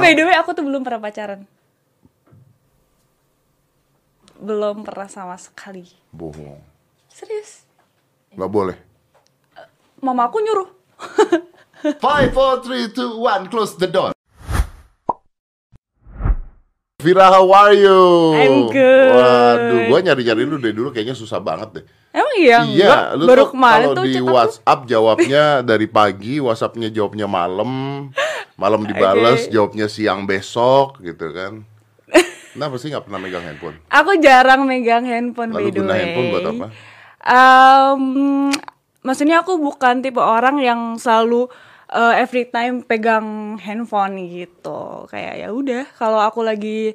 by the way aku tuh belum pernah pacaran. Belum pernah sama sekali. Bohong. Serius. Nggak boleh. Mama aku nyuruh. Five, four, three, two, one, close the door. Vira, how are you? I'm good. Waduh, gua nyari-nyari lu dari dulu kayaknya susah banget deh. Emang iya? Iya, lu Baru tuh kemarin kalau tuh di chat aku. WhatsApp jawabnya dari pagi, WhatsAppnya jawabnya malam, malam dibales, Oke. jawabnya siang besok, gitu kan? Kenapa sih nggak pernah megang handphone? Aku jarang megang handphone Lalu by the guna way. handphone buat apa? Em, maksudnya aku bukan tipe orang yang selalu eh, every time pegang handphone gitu. Kayak ya udah, kalau aku lagi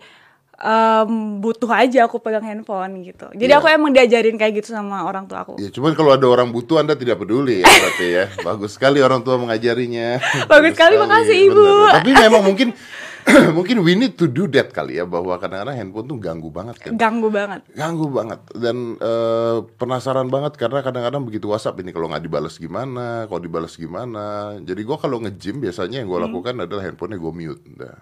em, butuh aja aku pegang handphone gitu. Jadi Iya. aku emang diajarin kayak gitu sama orang tua aku. Ya, cuman kalau ada orang butuh Anda tidak peduli ya berarti ya. Bagus sekali orang tua mengajarinya. Bagus sekali, makasih, Ibu. bener. Tapi memang mungkin mungkin we need to do that kali ya bahwa kadang-kadang handphone tuh ganggu banget kan. Ganggu banget. Ganggu banget dan eh, penasaran banget karena kadang-kadang begitu WhatsApp ini kalau nggak dibalas gimana, kalau dibalas gimana. Jadi gua kalau nge-gym biasanya yang gua lakukan adalah handphonenya gue mute. Dah.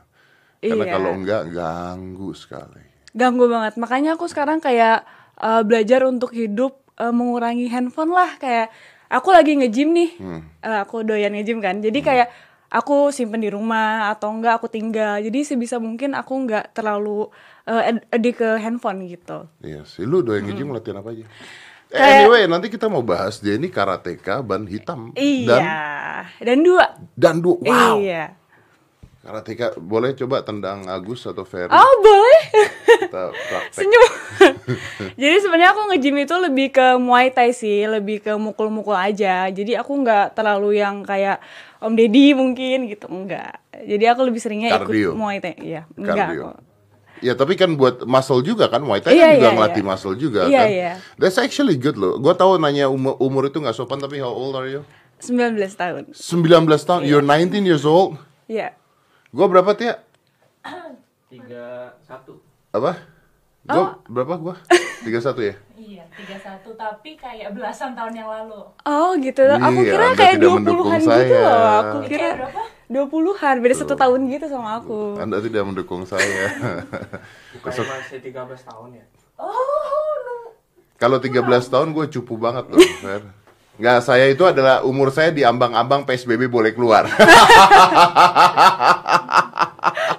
Karena Hmm. Iya. kalau enggak ganggu sekali. Ganggu banget. Makanya aku sekarang kayak eh, belajar untuk hidup eh, mengurangi handphone lah kayak aku lagi nge-gym nih. Hmm. Eh, aku doyan nge-gym kan. Jadi kayak aku simpen di rumah atau enggak aku tinggal. Jadi sebisa mungkin aku enggak terlalu eh, ad- addict ke handphone gitu. Iya sih, lu doyan nge-gym latihan apa aja? Eh, Hmm. Anyway, nanti kita mau bahas dia ini karateka ban hitam dan Iya. Dan dua. dan dua. Wow. Iya. Karateka boleh coba tendang Agus atau Ferry Oh, boleh. kita. Senyum. Jadi sebenarnya aku nge-gym itu lebih ke Muay Thai sih, lebih ke mukul-mukul aja. Jadi aku nggak terlalu yang kayak Om Deddy mungkin gitu, enggak. Jadi aku lebih seringnya Cardio. ikut Muay Thai, iya. Enggak. Cardio. Ya tapi kan buat muscle juga kan, Muay Thai Iya, kan juga iya, ngelatih iya. muscle juga Iya, kan. iya. That's actually good loh. Gua tahu nanya umur, umur itu nggak sopan tapi how old are you? 19 tahun. 19 tahun. You're 19 years old. Iya. Gua berapa Tia? tiga satu Apa? Gua berapa gua? 31 ya? Iya, 31 tapi kayak belasan tahun yang lalu. Oh gitu. Aku Iya, kira Anda kayak mendukung 20-an gitu loh. Aku Kayak kira berapa? 20-an, beda satu tahun gitu sama aku. Anda tidak mendukung saya. bukannya masih 13 tahun ya Oh, Kalau 13 tahun gue cupu banget tuh, Fer. Nggak, saya itu adalah umur saya di ambang-ambang PSBB boleh keluar.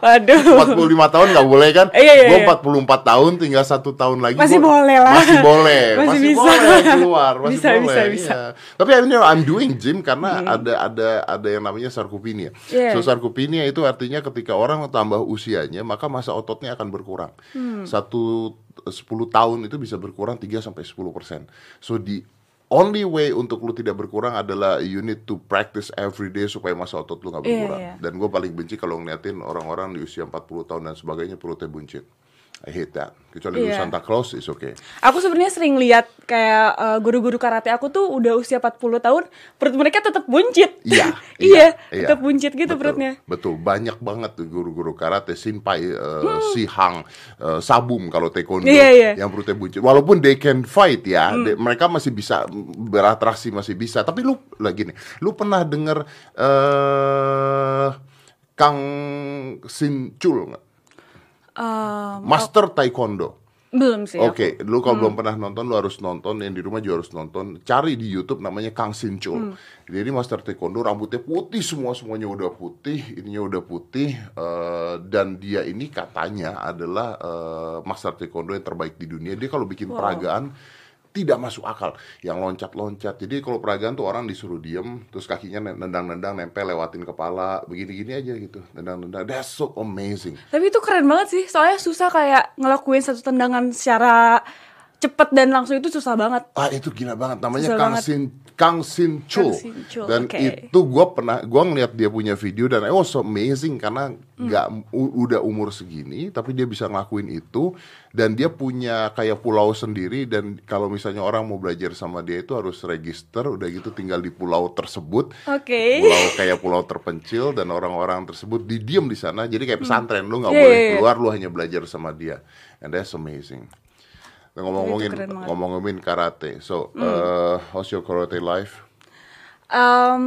Waduh. 45 tahun nggak boleh kan? Iya, iya, Gue iya. 44 tahun, tinggal satu tahun lagi. Masih gua- boleh lah. Masih boleh. Masih bisa. boleh keluar. Masih Bisa, boleh. bisa, bisa. iya. Tapi I mean, I'm doing gym karena ada ada ada yang namanya sarkopenia. Yeah. So sarkopenia itu artinya ketika orang tambah usianya, maka masa ototnya akan berkurang. Hmm. Satu 10 tahun itu bisa berkurang 3 sampai 10 persen. So di only way untuk lu tidak berkurang adalah you need to practice every day supaya masa otot lu nggak Iya, berkurang. iya. Dan gue paling benci kalau ngeliatin orang-orang di usia 40 tahun dan sebagainya perutnya buncit. I hate that. Kecuali lu Iya. Santa Claus is okay. Aku sebenarnya sering lihat kayak eh, guru-guru karate aku tuh udah usia 40 tahun, perut mereka tetap buncit. Iya, iya, iya. tetap buncit gitu Betul, perutnya. Betul, banyak banget tuh guru-guru karate, Shinpai, uh, Sihang, uh, Sabum kalau taekwondo Iya, iya. yang perutnya buncit. Walaupun they can fight ya, de- mereka masih bisa beratraksi masih bisa. Tapi lu lagi nih, lu pernah dengar eh Kang Sin Chul nggak? Master Taekwondo. belum sih. aku. Oke, lu kalau belum pernah nonton, lu harus nonton. Yang di rumah juga harus nonton. Cari di YouTube namanya Kang Sin Chul. Jadi Master Taekwondo rambutnya putih semua, semuanya udah putih, ininya udah putih. eh, dan dia ini katanya adalah eh, Master Taekwondo yang terbaik di dunia. Dia kalau bikin peragaan tidak masuk akal. Yang loncat-loncat. Jadi kalau peragaan tuh orang disuruh diem terus kakinya nendang-nendang nempel lewatin kepala begini-gini aja gitu. Nendang-nendang. That's so amazing. Tapi itu keren banget sih, soalnya susah kayak ngelakuin satu tendangan secara cepet dan langsung itu susah banget. Ah itu gila banget namanya Susah Kang banget. Sin Kang Sin Chul. Kang Sin Chul, Dan oke. itu gua pernah gua ngeliat dia punya video dan oh so amazing karena Hmm. nggak u- udah umur segini tapi dia bisa ngelakuin itu dan dia punya kayak pulau sendiri dan kalau misalnya orang mau belajar sama dia itu harus register udah gitu tinggal di pulau tersebut. Oke. Pulau kayak pulau terpencil dan orang-orang tersebut didiam di sana jadi kayak pesantren lu nggak Iya, boleh iya, iya. keluar lu hanya belajar sama dia and that's amazing. Ngomong-ngomongin. Hmm. ngomong-ngomongin karate. So, uh, how's your karate life? Em,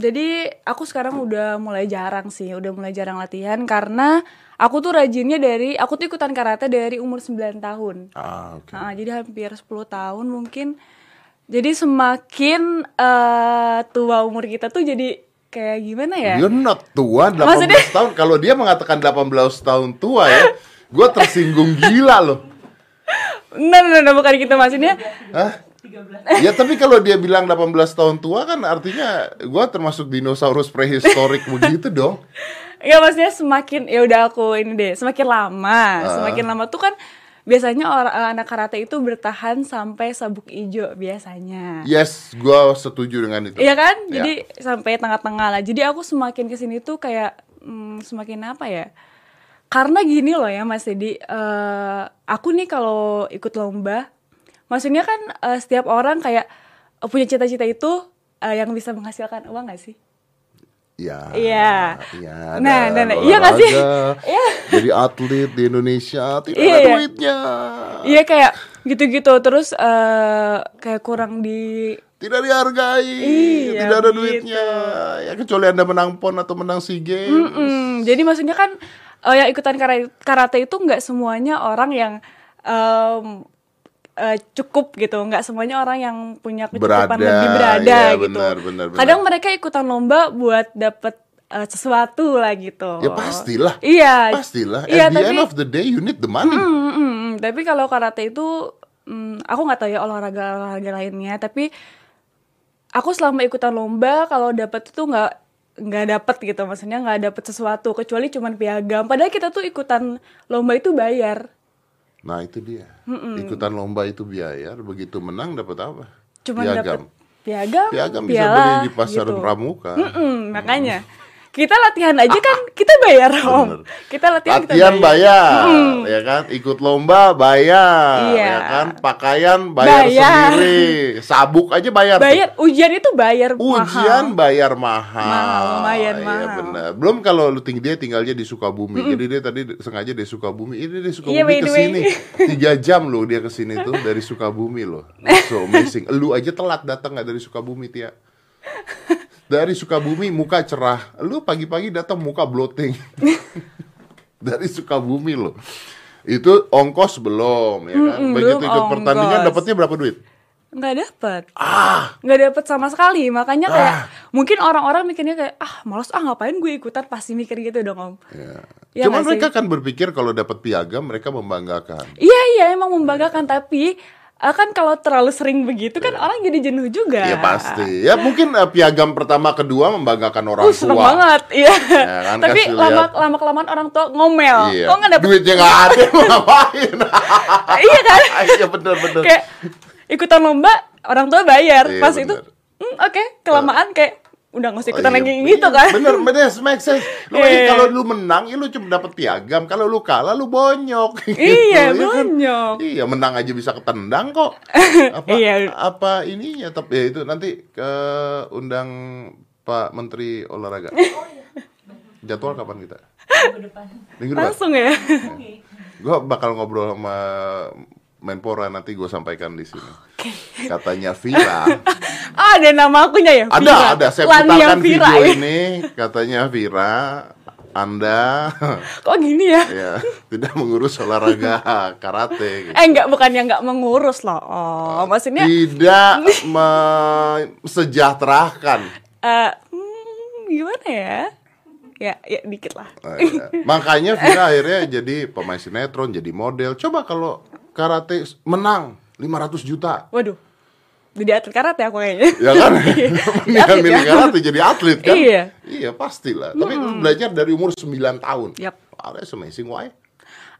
jadi aku sekarang udah mulai jarang sih, udah mulai jarang latihan karena aku tuh rajinnya dari aku tuh ikutan karate dari umur 9 tahun. Ah, oke. Nah, jadi hampir 10 tahun mungkin. Jadi semakin eh, tua umur kita tuh jadi kayak gimana ya? You're not tua 18 Maksudnya- tahun. Kalau dia mengatakan 18 tahun tua ya, gue tersinggung gila loh. Nah, nah, nah, bukan gitu maksudnya. Hah? Ya tapi kalau dia bilang 18 tahun tua kan artinya gue termasuk dinosaurus prehistorik begitu dong. Ya maksudnya semakin ya udah aku ini deh, semakin lama, semakin lama tuh kan biasanya orang anak karate itu bertahan sampai sabuk ijo biasanya. Yes, gue setuju dengan itu. Iya kan? Ya. Jadi sampai tengah-tengah lah. Jadi aku semakin ke sini tuh kayak hmm, semakin apa ya? Karena gini loh ya Mas Dedi, eh, aku nih kalau ikut lomba, maksudnya kan eh, setiap orang kayak eh, punya cita-cita itu eh, yang bisa menghasilkan uang gak sih? Iya. Iya. Iya. Nah, dan nah, nah, iya nggak sih? Iya. Jadi atlet di Indonesia tidak Iya, ada iya. duitnya. Iya kayak gitu-gitu terus eh, kayak kurang di Tidak dihargai, Iya, tidak ada begitu. duitnya. Ya kecuali Anda menang PON atau menang SEA Games. Mm-mm. Jadi maksudnya kan eh, yang ikutan kara- karate itu nggak semuanya orang yang em, eh, cukup gitu, nggak semuanya orang yang punya kecukupan Berada, lebih berada iya, gitu. benar, benar, benar. Kadang mereka ikutan lomba buat dapet eh, sesuatu lah gitu. Ya pastilah. Iya. Pastilah. Iya, At the tapi end of the day you need the money. Mm, mm, mm. Tapi kalau karate itu, mm, aku nggak tahu ya olahraga olahraga lainnya. Tapi aku selama ikutan lomba, kalau dapet itu nggak nggak dapet gitu, maksudnya nggak dapet sesuatu kecuali cuman piagam. Padahal kita tuh ikutan lomba itu bayar. Nah itu dia. Ikutan lomba itu biaya, begitu menang dapat apa? Cuman Piagam. dapet piagam, Piagam bisa piala, beli di pasar gitu. pramuka. Mm-mm, makanya kita latihan aja kan kita bayar om. Kita latihan, Latihan kita bayar, ya kan? Ikut lomba bayar, Iya. ya kan? Pakaian bayar, Bayar. sendiri, sabuk aja bayar. tuh. Bayar ujian itu bayar Ujian mahal. bayar mahal. Mahal, lumayan Iya, mahal. benar. Belum kalau lu tinggi dia tinggalnya di Sukabumi. Jadi dia tadi sengaja dari Sukabumi. Ini dari Sukabumi Iya, by ke the way. sini. Tiga jam loh dia ke sini tuh dari Sukabumi loh. So amazing. Lu aja telat datang nggak dari Sukabumi, Tia. Dari Sukabumi muka cerah. Lu pagi-pagi datang muka bloating. dari Sukabumi loh. Itu ongkos belum ya kan? Mm-mm, Begitu ikut pertandingan dapatnya berapa duit? nggak dapet Ah, nggak dapet sama sekali makanya kayak mungkin orang-orang mikirnya kayak ah males ah ngapain gue ikutan pasti mikir gitu dong om Ya. Iya Cuma nggak mereka sih? kan berpikir kalau dapat piagam mereka membanggakan. iya iya emang membanggakan tapi eh, kan kalau terlalu sering begitu kan orang jadi jenuh juga Iya pasti. Ya mungkin eh, piagam pertama kedua membanggakan orang Uh, seneng tua. banget, iya. Ya kan, Tapi lama lama kelamaan orang tua ngomel. Iya. Kok nggak dapet? Duitnya nggak ada mau ngapain? iya kan? Iya bener bener. kayak ikutan lomba orang tua bayar. Iya, Pas bener. itu, hmm, oke kelamaan kayak udah nggak usah ikutan Oh, iya. lagi gitu Iya, kan? Bener bener make sense. Lu Iya. aja kalau lu menang ya lu cuma dapat piagam. Kalau lu kalah lu bonyok. gitu, Iya, ya kan? bonyok. Iya menang aja bisa ketendang kok. Apa Iya. apa ininya tapi ya itu nanti ke undang Pak Menteri Olahraga. Jadwal kapan kita? minggu depan Minggu depan. Langsung ya. Gue bakal ngobrol sama Menpora nanti gue sampaikan di sini. Katanya Vira, Ah, ada nama akunya ya? ada Vira. ada saya Lania putarkan Vira, video ya. ini. Katanya Vira, Anda Kok gini ya? ya tidak mengurus olahraga karate. gitu. Eh enggak bukan yang enggak mengurus loh. Oh, maksudnya Tidak mensejahterakan. eh hmm, gimana ya? Ya, ya dikit lah. Nah, ya. Makanya Vira akhirnya jadi pemain sinetron, jadi model. Coba kalau karate menang 500 juta. Waduh. Jadi atlet karate aku kayaknya. Ya kan? Mendingan Atlet milih ya. karate jadi atlet kan? Iya. Iya, pastilah. Tapi lu belajar dari umur 9 tahun. Yap. Wow, that's amazing. Why?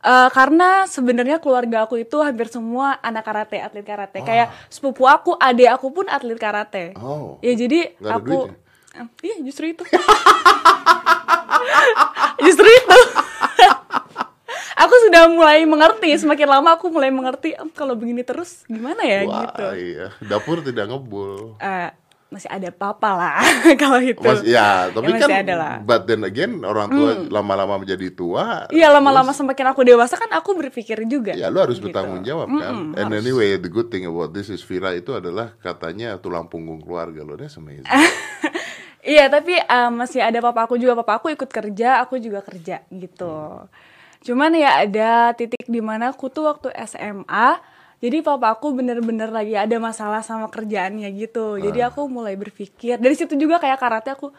Eh, karena sebenarnya keluarga aku itu hampir semua anak karate, atlet karate. Kayak sepupu aku, adik aku pun atlet karate. Oh. Ya jadi Nggak ada aku duitnya? Eh, Iya, justru itu. justru itu. Aku sudah mulai mengerti, semakin lama aku mulai mengerti "Em, kalau begini terus gimana ya Wah, gitu. iya. Dapur tidak ngebul. Eh, masih ada papa lah kalau itu. Mas, ya, tapi Ya, masih kan ada lah. Hmm. but then again orang tua lama-lama menjadi tua. Iya lama-lama semakin aku dewasa kan aku berpikir juga. Ya lu harus gitu. bertanggung jawab kan. And anyway, the good thing about this is Vira itu adalah katanya tulang punggung keluarga lo. That's amazing. Iya tapi um, masih ada papa aku juga papa aku ikut kerja aku juga kerja gitu. Cuman ya ada titik di mana aku tuh waktu SMA jadi papa aku bener-bener lagi ada masalah sama kerjaannya gitu. Jadi aku mulai berpikir dari situ juga kayak karate aku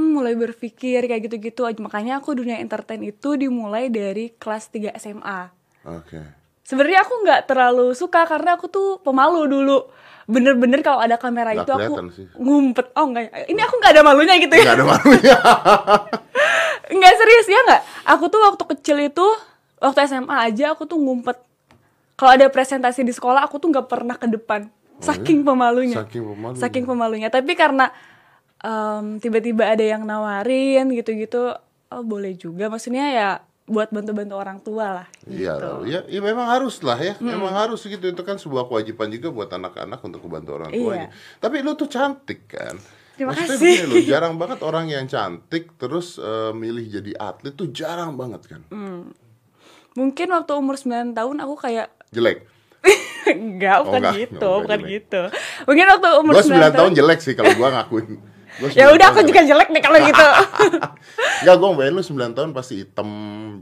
hmm, mulai berpikir kayak gitu-gitu. Makanya aku dunia entertain itu dimulai dari kelas 3 SMA. Oke. Sebenarnya aku nggak terlalu suka karena aku tuh pemalu dulu. Bener-bener kalau ada kamera Nggak itu aku sih. ngumpet. Oh enggak, ini aku nggak ada malunya gitu ya. Gak ada malunya. Enggak serius ya nggak? Aku tuh waktu kecil itu waktu SMA aja aku tuh ngumpet. Kalau ada presentasi di sekolah aku tuh nggak pernah ke depan. Saking pemalunya. Saking pemalunya. Saking pemalunya. Tapi karena em, tiba-tiba ada yang nawarin gitu-gitu, oh boleh juga. Maksudnya ya buat bantu-bantu orang tua lah. Iya, Gitu. ya, ya memang harus lah ya, memang harus gitu itu kan sebuah kewajiban juga buat anak-anak untuk membantu orang tuanya. Iya. Tapi lu tuh cantik kan. Terima Maksudnya kasih. begini loh, jarang banget orang yang cantik terus eh, milih jadi atlet tuh jarang banget kan. Hmm. Mungkin waktu umur 9 tahun aku kayak Jelek. enggak, bukan enggak. gitu, Oh, enggak bukan jelek. gitu. Mungkin waktu umur Gua 9 9 tahun jelek sih kalau gua ngakuin. Ya 9 udah aku juga jelek nih kalau gitu. Enggak, gua bayangin lu 9 tahun pasti hitam,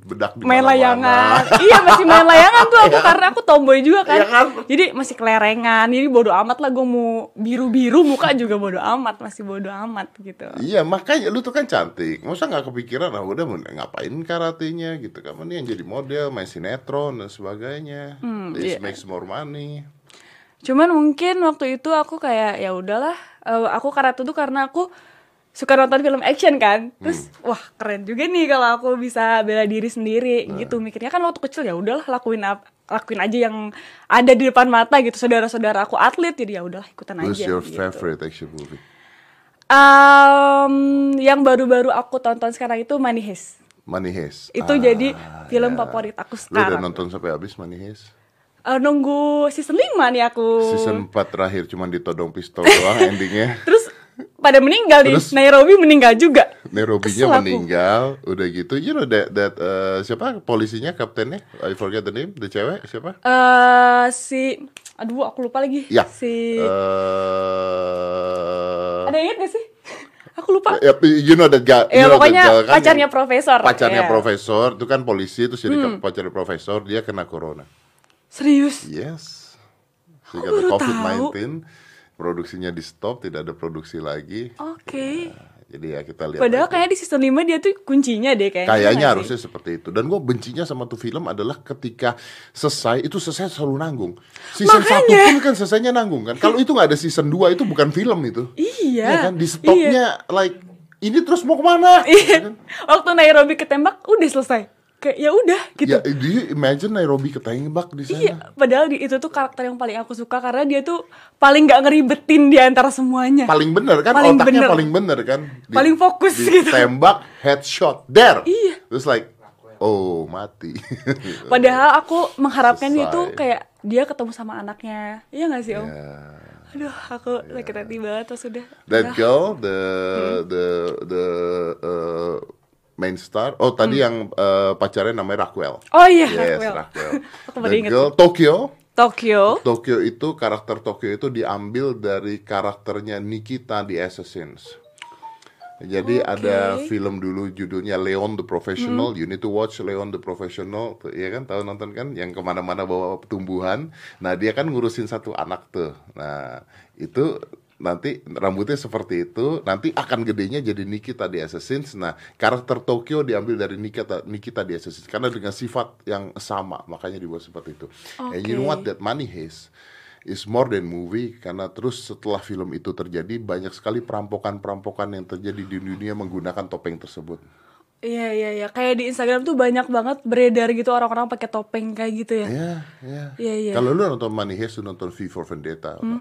bedak di main layangan. iya, masih main layangan tuh aku karena aku tomboy juga kan. Iya kan? Jadi masih kelerengan. Jadi bodo amat lah gue mau biru-biru muka juga bodo amat, masih bodo amat gitu. Iya makanya lu tuh kan cantik Masa nggak kepikiran ah udah mau ngapain karatenya gitu kan Ini yang jadi model main sinetron dan sebagainya This iya. makes more money Cuman mungkin waktu itu aku kayak ya udahlah, eh, aku karate tuh karena aku suka nonton film action kan. Terus wah keren juga nih kalau aku bisa bela diri sendiri gitu. Mikirnya kan waktu kecil ya udahlah lakuin ap- lakuin aja yang ada di depan mata gitu. Saudara-saudara aku atlet jadi ya udahlah ikutan Who's aja. your gitu. favorite action movie? Um, yang baru-baru aku tonton sekarang itu Money Heist. Money Heist Itu Ah, jadi film ya. favorit aku Lu udah sekarang. nonton sampai habis Money Heist? Eh, nunggu season 5 nih aku. Season 4 terakhir cuman ditodong pistol doang endingnya Terus pada meninggal nih. Terus? Nairobi meninggal juga. Nairobi-nya Kesel aku. meninggal Udah gitu You know that, that uh, Siapa polisinya kaptennya I forget the name The cewek siapa? Eh si aduh aku lupa lagi. Ya Si Eh, ada ingat gak sih? aku lupa. Ya, you know that guy. Ya, you know pokoknya that kan pacarnya profesor, Pacarnya ya. profesor itu kan polisi terus jadi Hmm. pacarnya profesor dia kena corona. Serius. Yes. Sehingga baru COVID-19 produksinya di stop tidak ada produksi lagi. Oke. Jadi ya kita lihat. Padahal kayaknya di season 5 dia tuh kuncinya deh kayaknya. Kayaknya sih? harusnya seperti itu. Dan gue bencinya sama tuh film adalah ketika selesai itu selesai selalu nanggung. Season Makanya. 1 pun kan selesainya nanggung kan. Kalau itu nggak ada season 2 itu bukan film itu. Iya. Ya kan di stopnya like ini terus mau ke mana? Iya. Waktu Nairobi ketembak udah selesai. Kayak ya udah gitu. Ya, do you imagine Nairobi ketembak di sana? Iya, padahal di, itu tuh karakter yang paling aku suka karena dia tuh paling gak ngeribetin di antara semuanya. Paling bener kan Paling otaknya bener. paling bener kan. Di- Paling fokus gitu. Ditembak headshot there. Iya. Terus like oh mati. Padahal aku mengharapkan dia tuh Selesai. kayak dia ketemu sama anaknya. Iya gak sih, Om? Ya. Aduh, aku sakit hati banget pas sudah. That girl, the Hmm. the the uh, main star. Oh tadi yang uh, pacarnya namanya Raquel. Hmm. Oh iya, Yes, Raquel. Raquel. Inget. girl, Tokyo. Tokyo. Tokyo itu karakter Tokyo itu diambil dari karakternya Nikita di Assassins. Jadi. Hmm. ada film dulu judulnya Leon the Professional. You need to watch Leon the Professional. Tuh, ya kan tahu nonton kan? Yang ke mana-mana bawa tumbuhan. Nah dia kan ngurusin satu anak tuh. Nah itu nanti rambutnya seperti itu. Nanti akan gedenya jadi Nikita di Assassins. Nah karakter Tokyo diambil dari Nikita Nikita di Assassins karena dengan sifat yang sama. Makanya dibuat seperti itu. And you know what? That Money Heist is more than movie karena terus setelah film itu terjadi banyak sekali perampokan-perampokan yang terjadi di dunia menggunakan topeng tersebut. Iya, iya, iya. Kayak di Instagram tuh banyak banget beredar gitu orang-orang pakai topeng kayak gitu ya. Ya, ya. Iya, iya. Kalau lu nonton Money Heist, lu nonton V for Vendetta. apa?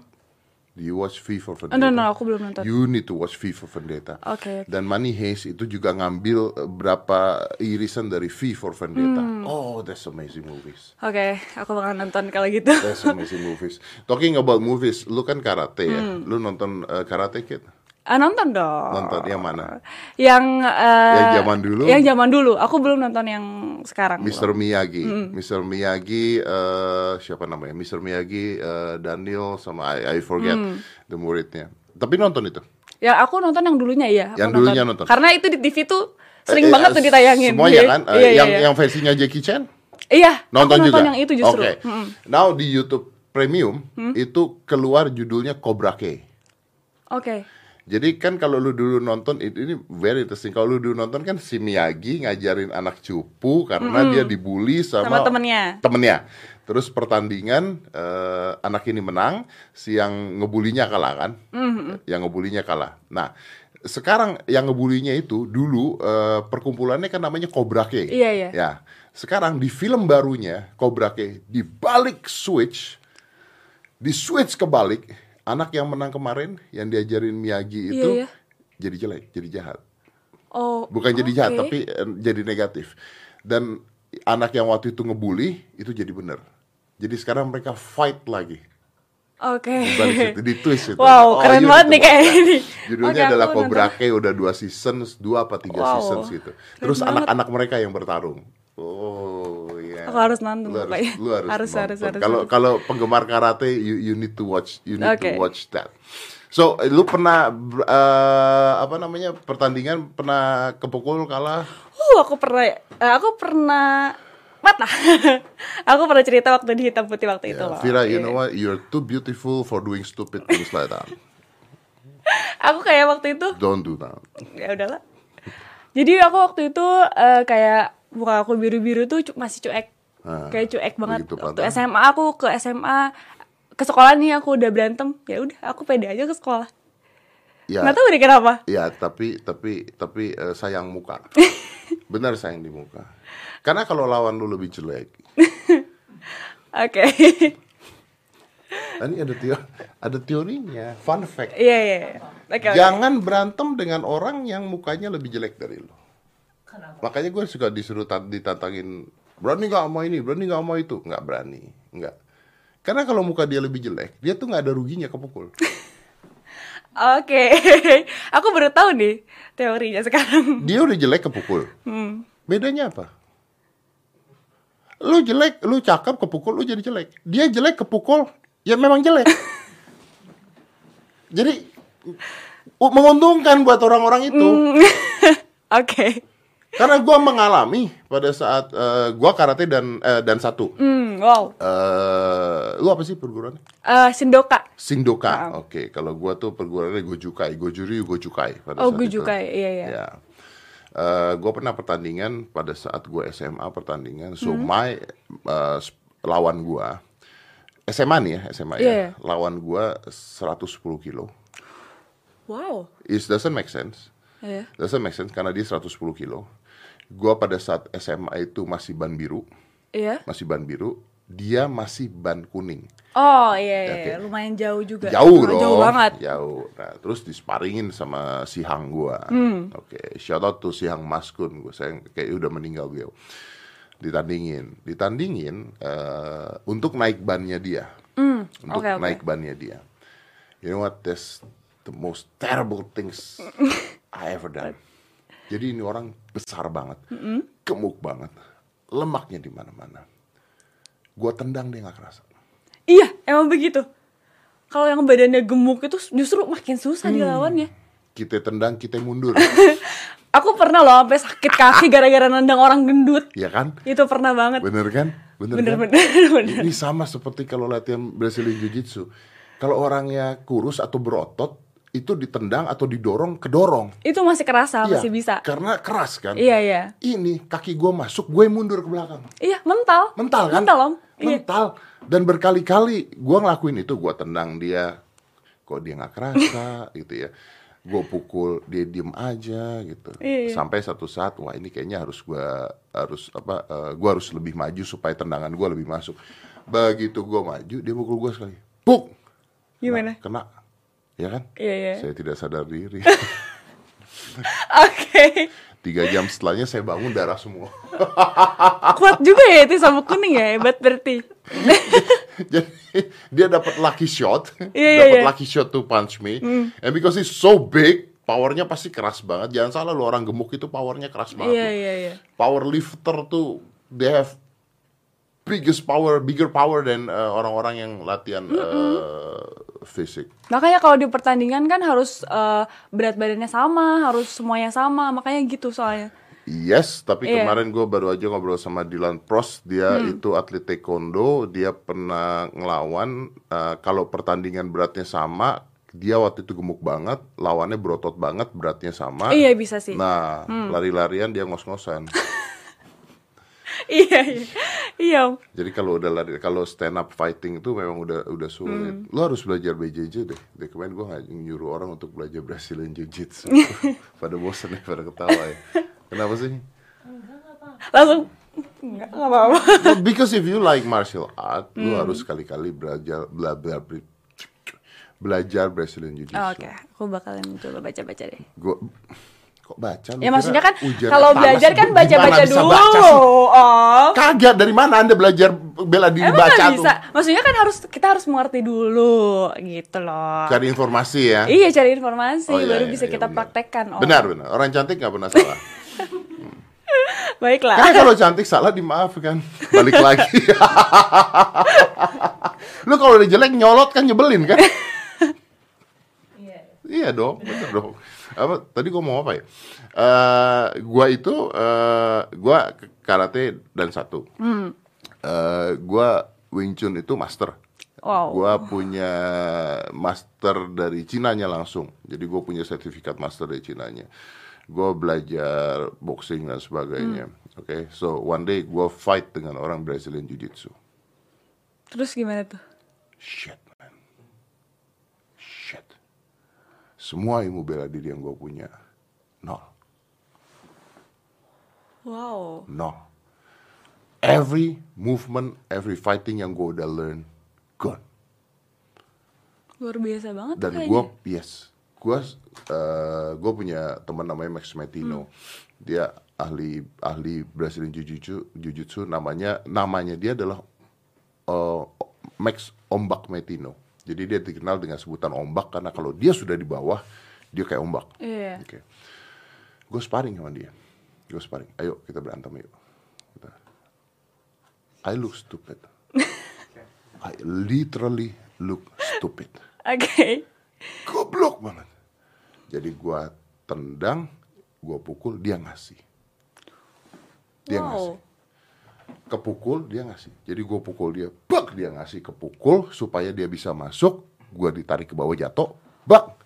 Do you watch V for Vendetta? no, no, aku belum nonton. You need to watch V for Vendetta. Oke, oke. Dan Money Heist itu juga ngambil eh, berapa irisan dari V for Vendetta. Hmm. Oh, that's amazing movies. Oke, aku bakal nonton kalau gitu. That's amazing movies. Talking about movies, lu kan karate ya. Hmm. Lu nonton eh, Karate Kid? Ah, nonton dong. Nonton yang mana? Yang eh, Yang zaman dulu? Yang zaman dulu. Aku belum nonton yang sekarang. Mr. belum. Miyagi, Hmm. Mr. Miyagi, eh, siapa namanya? Mr. Miyagi, eh, Daniel sama I, I forget Hmm. the muridnya. Tapi nonton itu. Ya aku nonton yang dulunya iya. Aku Yang dulunya nonton. Karena itu di TV tuh sering Eh, banget eh, tuh ditayangin. Semuanya Iya, kan? Eh, Iya, yang iya. yang versinya Jackie Chan Iya, nonton aku juga. nonton yang itu justru. Oke. Mm-mm. Now di YouTube Premium Hmm? itu keluar judulnya Cobra Kai. Oke. Jadi kan kalau lu dulu nonton it- ini very interesting. Kalau lu dulu nonton kan si Miyagi ngajarin anak cupu karena dia dibully sama, Sama temennya. Temennya. Terus pertandingan eh, anak ini menang, si yang ngebulinya kalah kan? Yang ngebulinya kalah. Nah, sekarang yang ngebulinya itu dulu eh, perkumpulannya kan namanya Cobra Kai. Iya, iya. Ya. Sekarang di film barunya Cobra Kai dibalik switch di switch kebalik anak yang menang kemarin yang diajarin Miyagi itu Iya, iya. jadi jelek jadi jahat Oh. bukan jadi jahat tapi eh, jadi negatif dan anak yang waktu itu ngebully itu jadi bener jadi sekarang mereka fight lagi Oke. balik situ di twist itu Wow, keren you banget nih kayak ini. judulnya Oke, adalah Cobra. Kai udah dua seasons dua apa tiga Wow, seasons gitu terus anak-anak mereka yang bertarung oh iya Aku harus nonton lu harus, pokoknya. lu harus, Harus, nonton. harus, kalau harus. kalau penggemar karate you you need to watch you need Oke. to watch that so lu pernah eh, apa namanya pertandingan pernah kepukul kalah Uh, aku pernah eh, aku pernah mata. aku pernah cerita waktu di hitam putih waktu itu Ya, loh. Vira, you Iya. know what? You're too beautiful for doing stupid things like that. Aku kayak waktu itu Don't do that. ya udahlah. Jadi aku waktu itu eh, kayak muka aku biru-biru tuh masih cuek. Ah, kayak cuek banget. waktu. SMA aku ke SMA ke sekolah nih aku udah berantem. Ya udah, aku pede aja ke sekolah. Ya, Nggak tahu deh kenapa. ya tapi tapi tapi eh, sayang muka. Benar sayang di muka. Karena kalau lawan lu lebih jelek, Oke. Nah, ini ada teori, ada teorinya. Fun fact. Iya, iya. iya. Oke, oke. Jangan berantem dengan orang yang mukanya lebih jelek dari lu. Kenapa? Makanya gue suka disuruh ta- ditantangin berani nggak sama ini, berani nggak sama itu, nggak berani, nggak. Karena kalau muka dia lebih jelek, dia tuh nggak ada ruginya kepukul. Oke. aku baru tahu nih teorinya sekarang. Dia udah jelek kepukul. Bedanya apa? Lu jelek, lu cakep kepukul, lu jadi jelek. Dia jelek kepukul, ya memang jelek. jadi menguntungkan buat orang-orang itu. Oke. Karena gua mengalami pada saat eh, gua karate dan eh, dan satu. Hmm, wow. eh lu apa sih perguruannya? Eh, Sindoka. Sindoka. Oke, kalau gua tuh perguruannya Gojukai, Gojuri Gojukai pada Oh, saat itu. Gojukai, iya, iya. Ya. Eh, gua pernah pertandingan pada saat gua SMA pertandingan. So Hmm. my sp- lawan gua SMA nih ya, SMA Iya, ya. iya. Lawan gua 110 kilo. Wow. It doesn't make sense. Iya. Doesn't make sense karena dia 110 kilo. Gua pada saat SMA itu masih ban biru, Iya. masih ban biru. Dia masih ban kuning. Oh, iya, iya. Oke. Lumayan jauh juga. Jauh dong. Jauh banget. Jauh. Nah, terus disparingin sama si Hang gua. Hmm. Oke, shout out to si Hang Maskun. Gua saya kayak udah meninggal beliau. Ditandingin, ditandingin eh, untuk naik bannya dia. Untuk oke, oke. naik bannya dia. You know what? That's the most terrible things I ever done. Jadi ini orang besar banget, gemuk banget, lemaknya di mana-mana. Gua tendang dia nggak kerasa. Iya, emang begitu. Kalau yang badannya gemuk itu justru makin susah dilawannya. Kita tendang, kita mundur. Aku pernah loh sampai sakit kaki gara-gara nendang orang gendut. ya kan? Itu pernah banget. Bener kan? Bener, Bener, kan? bener, bener. Ini sama seperti kalau latihan Brazilian Jiu-Jitsu. Kalau orangnya kurus atau berotot, itu ditendang atau didorong, kedorong. Itu masih kerasa, Iya, masih bisa. Karena keras kan? Iya, iya. Ini kaki gue masuk, gue mundur ke belakang. Iya, mental. Mental kan? Mental, Om. Iya. Mental. Dan berkali-kali gue ngelakuin itu, gue tendang dia. Kok dia nggak kerasa gitu ya. Gue pukul, dia diem aja gitu. Iya, iya. Sampai satu saat, wah ini kayaknya harus gue harus apa? eh, gue harus lebih maju supaya tendangan gue lebih masuk. Begitu gue maju, dia pukul gue sekali. Puk! Gimana? Kena. Ya kan? Iya, iya. Saya tidak sadar diri. Oke. Tiga jam setelahnya saya bangun darah semua. Kuat juga ya itu sabuk kuning ya, hebat berarti. Jadi dia dapat lucky shot, Iya, iya, dapat iya. lucky shot to punch me. And because he's so big, powernya pasti keras banget. Jangan salah lu orang gemuk itu powernya keras banget. Iya, iya, iya. Power lifter tuh they have biggest power, bigger power than uh, orang-orang yang latihan uh, fisik. Makanya kalau di pertandingan kan harus eh, berat badannya sama, harus semuanya sama, makanya gitu soalnya. Yes, tapi Iya. kemarin gue baru aja ngobrol sama Dylan Prost, dia Hmm. itu atlet taekwondo, dia pernah ngelawan uh, kalau pertandingan beratnya sama, dia waktu itu gemuk banget, lawannya berotot banget, beratnya sama. Iya bisa sih. Nah, lari-larian dia ngos-ngosan. iya, iya. Iya. Jadi kalau udah lari, kalau stand up fighting itu memang udah udah sulit. Hmm. Lo harus belajar BJJ deh. Deh kemarin gue nyuruh orang untuk belajar Brazilian Jiu Jitsu. pada bosan ya, pada ketawa ya. Kenapa sih? Langsung enggak enggak apa-apa. Well, because if you like martial art, lu Hmm. harus sekali-kali belajar bela, bela, bela- belajar Brazilian Jiu Jitsu. Oh, Oke, aku bakalan coba baca-baca deh. Gua kok baca? Lu Ya maksudnya kan kalau belajar kan baca-baca bisa dulu. baca? Oh. Kagak dari mana Anda belajar bela diri Emang baca nggak tuh? bisa. Maksudnya kan harus kita harus mengerti dulu gitu loh. Cari informasi ya. Iya, cari informasi Oh, iya, baru iya, bisa iya, kita benar. praktekkan. Oh. Benar benar. Orang cantik nggak pernah salah. Baiklah. Karena kalau cantik salah dimaafkan. Balik lagi. Lu kalau udah jelek nyolot kan nyebelin kan? Iya. Iya dong, bener dong. Apa tadi gua mau apa ya? Eh, gua itu eh gua ke- karate dan satu. Eh, gua Wing Chun itu master. Wow. Gua punya master dari Cinanya langsung. Jadi gua punya sertifikat master dari Cinanya. Gua belajar boxing dan sebagainya. Oke, so one day gua fight dengan orang Brazilian Jiu Jitsu. Terus gimana tuh? Shit. Semua ilmu bela diri yang gue punya, nol. Wow. Nol. Every movement, every fighting yang gue udah learn, gone. Luar biasa banget Dan gue, yes. Gue gue punya teman namanya Max Metino. Dia ahli ahli Brazilian Jiu-Jitsu, Jiu-Jitsu namanya namanya dia adalah eh, Max Ombak Metino. Jadi dia dikenal dengan sebutan ombak karena kalau dia sudah di bawah, dia kayak ombak. Iya. Oke. Gue sparring sama dia. Gue sparring. Ayo kita berantem yuk. Kita. I look stupid. I literally look stupid. Oke. Goblok banget. Jadi gue tendang, gue pukul, dia ngasih. Dia Wow. ngasih. Kepukul, dia ngasih. Jadi gue pukul dia, bak dia ngasih kepukul supaya dia bisa masuk. Gue ditarik ke bawah jatuh, bak.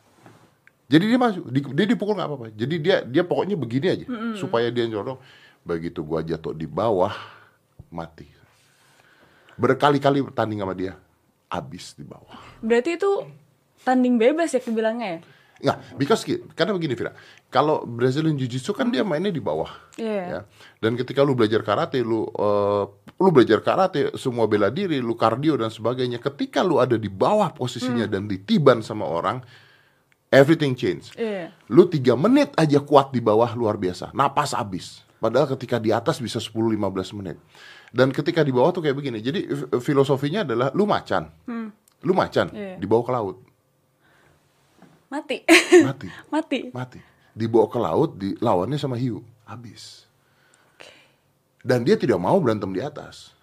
Jadi dia masuk, di- dia dipukul nggak apa-apa. Jadi dia dia pokoknya begini aja supaya dia nyodong. Begitu gue jatuh di bawah, mati. Berkali-kali bertanding sama dia, habis di bawah. Berarti itu tanding bebas ya kebilangnya ya? Nggak, because karena begini Vira, kalau Brazilian Jiu-Jitsu kan dia mainnya di bawah, Iya. ya. Dan ketika lu belajar karate, lu eh, lu belajar karate, semua bela diri, lu kardio dan sebagainya. Ketika lu ada di bawah posisinya dan ditiban sama orang, everything change. Iya. Lu tiga menit aja kuat di bawah luar biasa, napas habis. Padahal ketika di atas bisa 10-15 menit. Dan ketika di bawah tuh kayak begini. Jadi filosofinya adalah lu macan, lu macan Iya. dibawa ke laut, Mati. mati. Mati. mati. Dibawa ke laut di lawannya sama hiu. Habis. Dan dia tidak mau berantem di atas.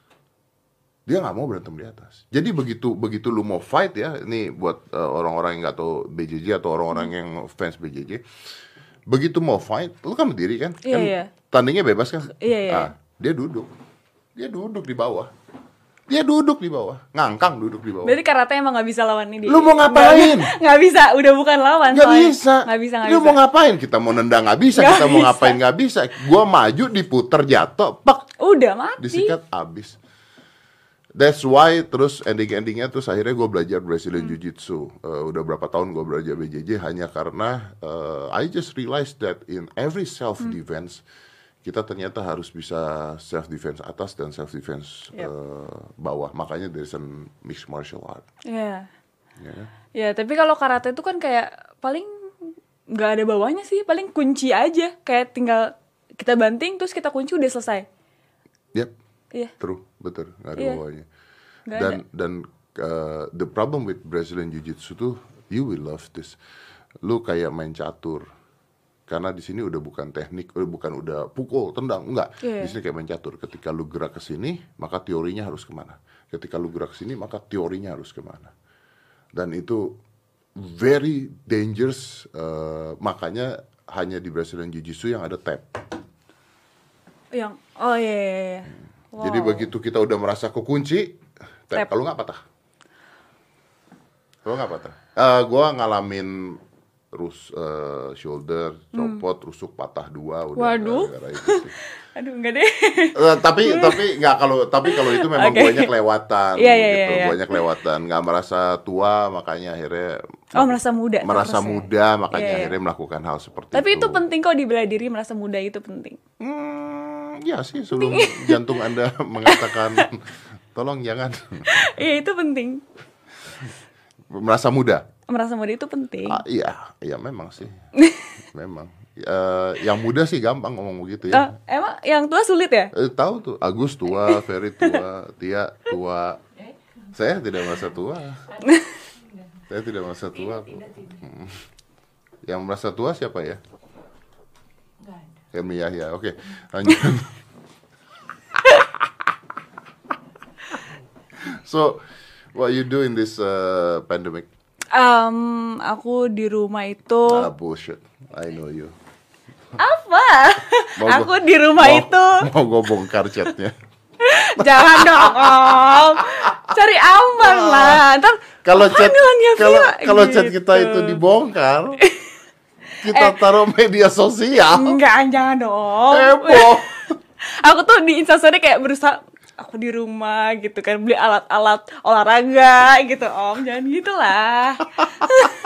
Dia nggak mau berantem di atas. Jadi begitu begitu lu mau fight ya ini buat eh, orang-orang yang nggak tahu BJJ atau orang-orang yang fans BJJ begitu mau fight lu kan berdiri kan? Iya, kan iya. tandingnya bebas kan? Iya, iya. Ah, dia duduk. Dia duduk di bawah dia duduk di bawah ngangkang duduk di bawah Berarti karate emang gak bisa lawan ini. Lu mau ngapain? Nggak, nggak bisa, udah bukan lawan. Nggak soalnya. bisa. Nggak bisa, nggak Lu bisa. mau ngapain? Kita mau nendang nggak bisa. Nggak kita mau bisa. ngapain nggak bisa. Gua maju diputer jatuh, pak Udah mati. disikat abis. That's why terus ending-endingnya terus akhirnya gue belajar Brazilian Jiu-Jitsu. Eh, udah berapa tahun gue belajar BJJ hanya karena eh, I just realized that in every self defense kita ternyata harus bisa self defense atas dan self defense Yep. bawah. Makanya there's a mixed martial art. Iya. Ya kan? Ya, tapi kalau karate itu kan kayak paling nggak ada bawahnya sih, paling kunci aja. Kayak tinggal kita banting terus kita kunci udah selesai. Yep. Iya. True, betul, nggak ada Iya. bawahnya. Nggak dan dan uh, the problem with Brazilian Jiu-Jitsu tuh, you will love this. Lu kayak main catur. Karena di sini udah bukan teknik, udah bukan udah pukul, tendang, enggak. Iya. Di sini kayak main catur. Ketika lu gerak ke sini, maka teorinya harus ke mana. Ketika lu gerak ke sini, maka teorinya harus ke mana. Dan itu very dangerous. uh, makanya hanya di Brazilian Jiu-Jitsu yang ada tap. Yang oh iya iya. iya. Jadi Wow. begitu kita udah merasa kekunci, tap. Tap. Kalau nggak patah. Kalau nggak patah. Eh gua ngalamin rus eh, shoulder, copot, rusuk patah dua udah Hmm. Waduh. gara-gara itu sih. Aduh enggak deh. Eh, tapi tapi nggak kalau tapi kalau itu memang Oke. guanya kelewatan Iya, iya, gitu, iya, iya. guanya kelewatan, nggak merasa tua makanya akhirnya Oh, merasa muda merasa terus ya. muda makanya Iya, iya. akhirnya melakukan hal seperti Tapi itu. itu penting kok di bela diri merasa muda itu penting. Hmm, ya sih sebelum jantung anda mengatakan tolong jangan Iya itu penting. merasa muda. Merasa muda itu penting. Ah, iya, iya memang sih. memang. Eh, yang muda sih gampang ngomong begitu ya. emang yang tua sulit ya? Eh, tahu tuh, Agus tua, Ferry tua, Tia tua. Saya tidak merasa tua. Saya tidak merasa tua. kok. Hmm. Yang merasa tua siapa ya? Helmi Yahya. Oke, lanjut. so, what you do in this uh, pandemic? Em, aku di rumah itu Ah, bullshit. I know you. apa? Mau aku gua- di rumah mau- itu Mau gue bongkar chatnya. jangan dong om cari aman lah ntar Kalau chat kalau kalau chat Gitu. kita itu dibongkar, kita Eh. taruh media sosial. enggak jangan dong Heboh. aku tuh di instastory kayak berusaha aku di rumah gitu kan beli alat-alat olahraga gitu om. Jangan gitulah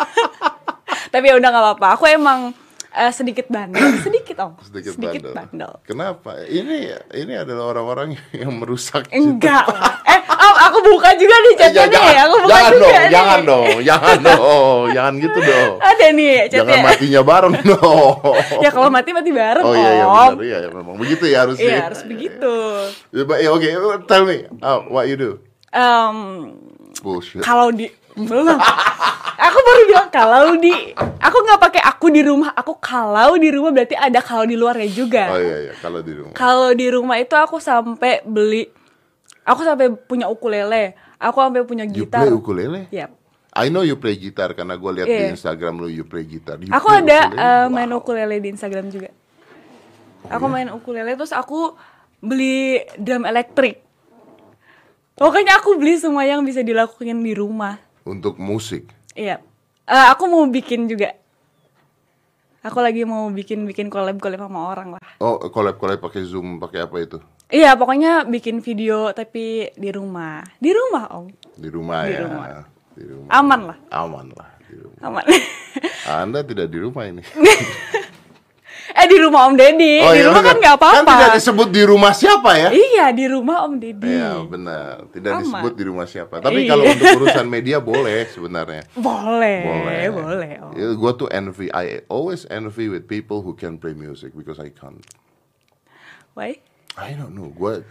tapi ya udah nggak apa-apa. Aku emang eh, sedikit bandel sedikit om Sedikit, bandel. bandel. Kenapa? Ini ini adalah orang-orang yang merusak. enggak lah. eh om aku buka juga nih Eh, chatnya jangan, nih aku buka jangan juga dong, nih. jangan dong, jangan dong, jangan gitu dong. ada nih chatnya Jangan matinya bareng dong. ya kalau mati mati bareng Oh iya iya benar iya ya, memang begitu ya harusnya. Iya, harus begitu Ya, ya, Oke, tell me uh, what you do. Em, Bullshit. kalau di belum aku baru bilang kalau di aku nggak pakai aku di rumah aku kalau di rumah berarti ada kalau di luarnya juga Oh iya iya kalau di rumah. kalau di rumah itu aku sampai beli aku sampai punya ukulele aku sampai punya You gitar play ukulele? Yap. I know you play gitar karena gue lihat di Iya. Instagram lu you play gitar. You aku play ada ukulele? eh, main Wow. ukulele di Instagram juga aku iya? main ukulele terus aku beli drum elektrik pokoknya aku beli semua yang bisa dilakukan di rumah untuk musik. Iya. Eh, aku mau bikin juga. Aku lagi mau bikin bikin collab collab sama orang lah. Oh, collab collab pakai Zoom, pakai apa itu? Iya, pokoknya bikin video tapi di rumah. Di rumah, Om. Di rumah Di ya. rumah. Di rumah. Aman lah. Aman lah di rumah. Aman. Anda tidak di rumah ini. eh di rumah Om Deddy. di iya, rumah benar. kan nggak apa-apa. Kan tidak disebut di rumah siapa ya? Iya, di rumah Om Deddy. Iya benar, tidak Aman. disebut di rumah siapa. Tapi Iya. kalau untuk urusan media boleh sebenarnya. Boleh, Boleh. boleh, Om. Ya, gua tuh envy, I always envy with people who can play music because I can't. Why? I don't know, gua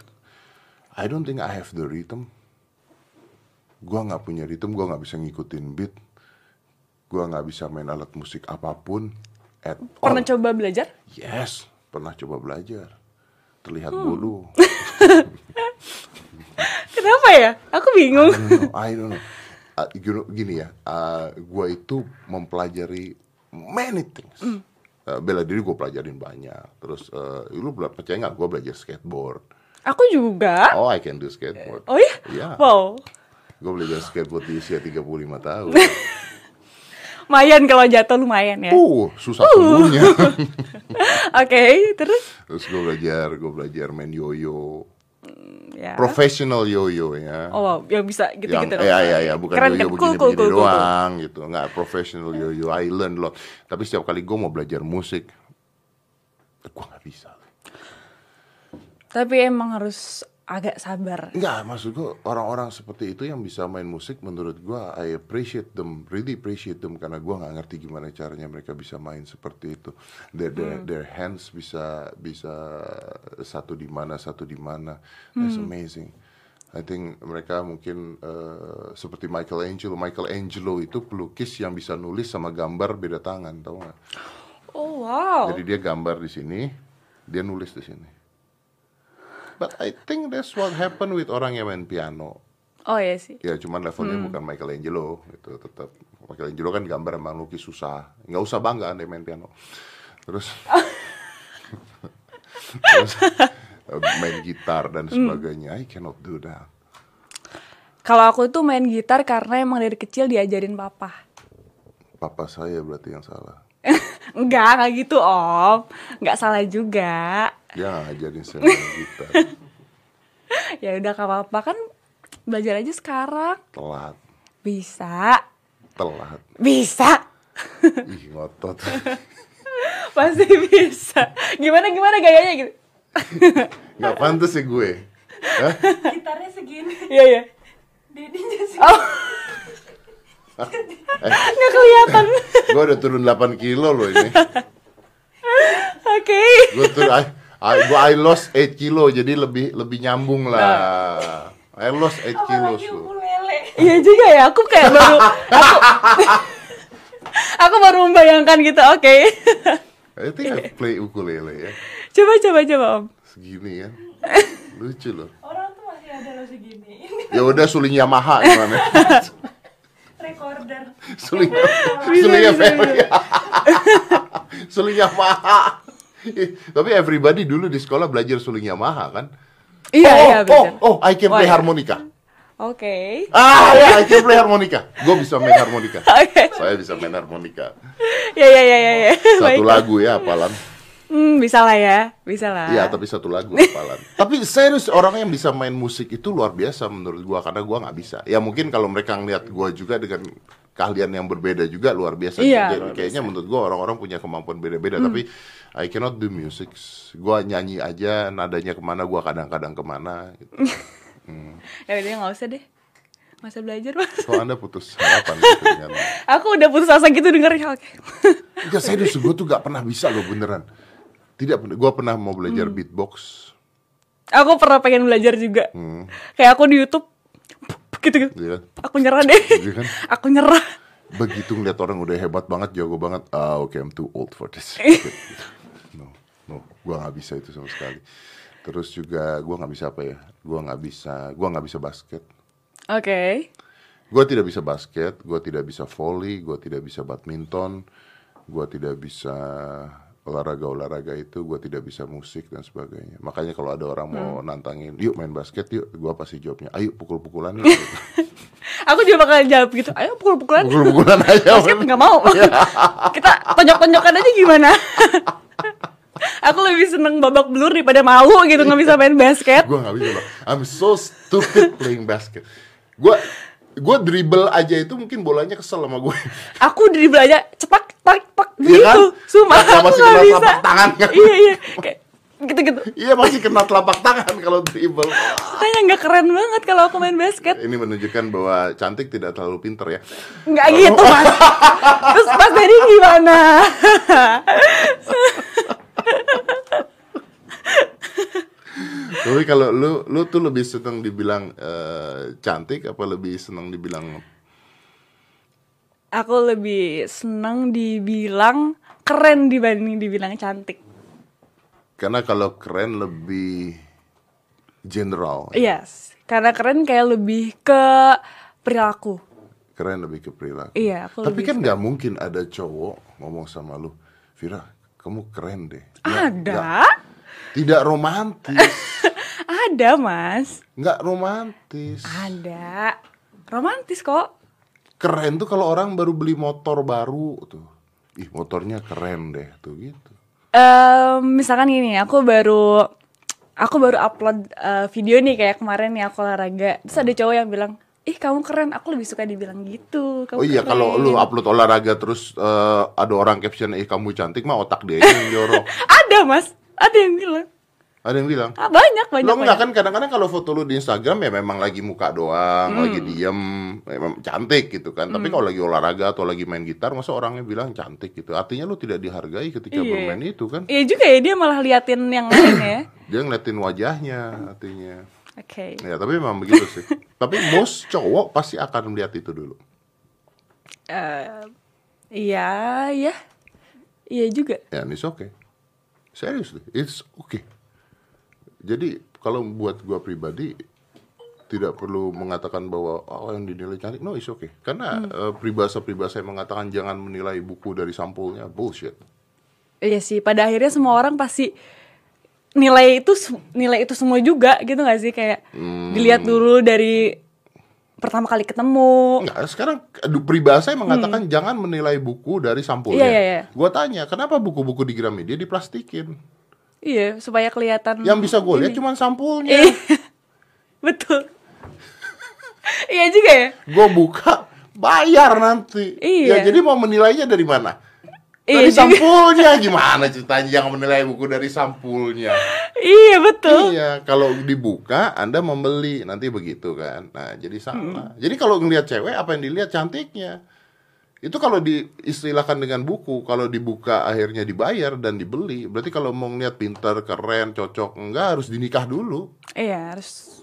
I don't think I have the rhythm. Gua nggak punya rhythm, gua nggak bisa ngikutin beat. Gua nggak bisa main alat musik apa pun. At Pernah all. coba belajar? Yes, pernah coba belajar. Terlihat Hmm. bodoh. Kenapa ya? Aku bingung. I don't know, I don't know. Uh, gini, gini ya, uh, gue itu mempelajari many things. Hmm. Uh, bela diri gue pelajarin banyak. Terus, uh, lu percaya nggak gue belajar skateboard? Aku juga. Oh, I can do skateboard. Oh iya? Iya. Wow. Gue belajar skateboard di usia 35 tahun. Lumayan kalau jatuh lumayan ya. uh, susah sembuhnya. Oke, terus Terus gue belajar, gue belajar main yoyo. ya. Professional yoyo ya. Oh, wow, yang bisa yang gitu-gitu. ya ya ya bukan Keren yoyo kan? Cool, cool, cool, cool, cool. doang gitu nggak professional yoyo I learn lot tapi setiap kali gue mau belajar musik gue nggak bisa Tapi emang harus agak sabar. Enggak, maksud gue orang-orang seperti itu yang bisa main musik menurut gua I appreciate them, really appreciate them karena gua nggak ngerti gimana caranya mereka bisa main seperti itu. Their their, their hands bisa bisa satu di mana satu di mana. That's amazing. I think mereka mungkin eh, seperti Michelangelo. Michelangelo itu pelukis yang bisa nulis sama gambar beda tangan, tau nggak? Oh wow. Jadi dia gambar di sini, dia nulis di sini. But I think that's what happened with orang yang main piano. Oh iya sih. Ya cuman levelnya bukan Michelangelo gitu tetap Michelangelo kan gambar emang lukis susah nggak usah bangga dia main piano terus terus eh, main gitar dan sebagainya I cannot do that Kalau aku tuh main gitar karena emang dari kecil diajarin papa. papa saya berarti yang salah Enggak, enggak gitu om. Enggak salah juga. Dia nggak ngajarin saya main gitar Ya udah gak apa-apa kan belajar aja sekarang. telat Bisa. telat Bisa. ih ngotot Pasti bisa. Gimana gimana gayanya gitu. nggak pantas ya gue Hah? Gitarnya segini. Iya iya. Dedinya segini. Oh, eh, nggak kelihatan. gue udah turun 8 kilo loh ini Oke. gue turun I, I, gua I lost 8 kilo jadi lebih lebih nyambung lah I lost 8 kilos Apalagi ukulele. Iya juga ya. Aku kayak baru aku Aku baru membayangkan gitu. Oke. I think I play ukulele ya coba coba coba om. segini ya lucu loh Orang tuh masih ada loh segini. Ini ya udah suling Yamaha gimana recorder. suling Bisa, suling Yamaha suling Yamaha tapi everybody dulu di sekolah belajar suling Yamaha kan Iya oh, iya oh, betul. oh I can Oh, play iya. harmonika Oke. ah ya I can play harmonika gue bisa main harmonika Oke. saya bisa main harmonika Ya ya ya ya ya. satu Baik. lagu ya apalan Hmm, bisa lah ya. Bisa lah. Iya, tapi satu lagu hafalan. tapi serius orang yang bisa main musik itu luar biasa menurut gua karena gua nggak bisa. Ya mungkin kalau mereka ngeliat gua juga dengan keahlian yang berbeda juga luar biasa. Iya, Jadi luar Hmm. kayaknya menurut gua orang-orang punya kemampuan beda-beda. Tapi I cannot do music. Gua nyanyi aja nadanya ke mana gua kadang-kadang ke mana. Gitu. Ya udah nggak usah deh. Usah belajar mas. Kok anda putus harapan gitu dengan? Aku udah putus asa gitu dengerin. Oke. Enggak, serius gua tuh gak pernah bisa loh beneran. Tidak. Gua pernah mau belajar Hmm. beatbox. Aku pernah pengen belajar juga. Hmm. Kayak aku di YouTube gitu gitu. Iya kan? Aku nyerah deh. Iya kan? Aku nyerah. begitu ngeliat orang udah hebat banget jago banget ah oke I'm too old for this no no gua nggak bisa itu sama sekali terus juga gua nggak bisa apa ya gua nggak bisa gua nggak bisa basket Oke. gua tidak bisa basket gua tidak bisa volley gua tidak bisa badminton gua tidak bisa olahraga olahraga itu gua tidak bisa musik dan sebagainya makanya kalau ada orang mau nantangin yuk main basket yuk gua pasti jawabnya ayo pukul-pukulan yuk Aku juga bakal jawab gitu. Ayo pukul-pukulan. pukul-pukulan aja Basket nggak mau. Kita tonjok-tonjokan aja gimana? aku lebih seneng babak belur daripada malu gitu nggak bisa main basket. gue nggak bisa. I'm so stupid playing basket. Gue gue dribble aja itu mungkin bolanya kesel sama gue. Aku dribble aja cepak tarik pak Iya kan? gitu. Sumpah aku masih kena bisa. telapak tangan kan? Iya iya. Kayak gitu-gitu. Iya masih kena telapak tangan kalau dribble. Makanya nggak keren banget kalau aku main basket. Ini menunjukkan bahwa cantik tidak terlalu pinter ya. Nggak gitu mas. Terus Mas Dedi gimana? Tapi kalau lu lu tuh lebih seneng dibilang eh, cantik apa lebih seneng dibilang Aku lebih seneng dibilang keren dibanding dibilang cantik. karena kalau keren lebih general. Yes, karena keren kayak lebih ke perilaku. Keren lebih ke perilaku. Iya, aku Tapi kan nggak mungkin ada cowok ngomong sama lu, Vira, kamu keren deh. Ada, Tidak romantis. ada mas, Nggak romantis. ada. Romantis kok. Keren tuh kalau orang baru beli motor baru tuh. Ih, motornya keren deh tuh gitu. Em, misalkan gini, aku baru aku baru upload eh, video nih kayak kemarin nih aku olahraga. Terus ada cowok yang bilang, ih kamu keren. Aku lebih suka dibilang gitu. Kamu Oh iya, keren." kalau lu upload olahraga terus eh, ada orang caption, "Eh, kamu cantik," mah otak dia yang jorok. ada mas, ada yang bilang. Ada yang bilang. Ah, banyak banyak. Lo enggak banyak. kan kadang-kadang kalau foto lu di Instagram ya memang lagi muka doang, lagi diem, memang cantik gitu kan. Tapi kalau lagi olahraga atau lagi main gitar, masa orangnya bilang cantik gitu. Artinya lu tidak dihargai ketika Iya. bermain itu kan. Iya juga ya dia malah liatin yang lain ya. Dia ngeliatin wajahnya artinya. Oke. Ya tapi memang begitu sih. tapi most cowok pasti akan melihat itu dulu. Eh, iya, iya. Iya juga. Ya, it's okay. Seriously, it's okay. Jadi kalau buat gua pribadi tidak perlu mengatakan bahwa oh yang dinilai cantik, no it's okay. Karena eh, peribahasa-peribahasa yang mengatakan jangan menilai buku dari sampulnya bullshit. Iya sih, pada akhirnya semua orang pasti nilai itu nilai itu semua juga gitu gak sih kayak Hmm. dilihat dulu dari pertama kali ketemu. Enggak, sekarang aduh, peribahasa yang mengatakan jangan menilai buku dari sampulnya. Hmm. Iya, iya, iya. Gua tanya, kenapa buku-buku di Gramedia diplastikin? Iya, supaya kelihatan. Yang bisa gue lihat cuma sampulnya. Iya. Betul. iya juga ya. gue buka bayar nanti. Iya. Ya jadi mau menilainya dari mana? Iya Dari juga. sampulnya gimana ceritanya jangan menilai buku dari sampulnya. Iya betul. Iya, kalau dibuka Anda membeli nanti begitu kan. Nah, jadi salah. Jadi kalau ngelihat cewek apa yang dilihat cantiknya. Itu kalau diistilahkan dengan buku, kalau dibuka akhirnya dibayar dan dibeli. Berarti kalau mau ngeliat pintar, keren, cocok, enggak harus dinikah dulu. Iya harus.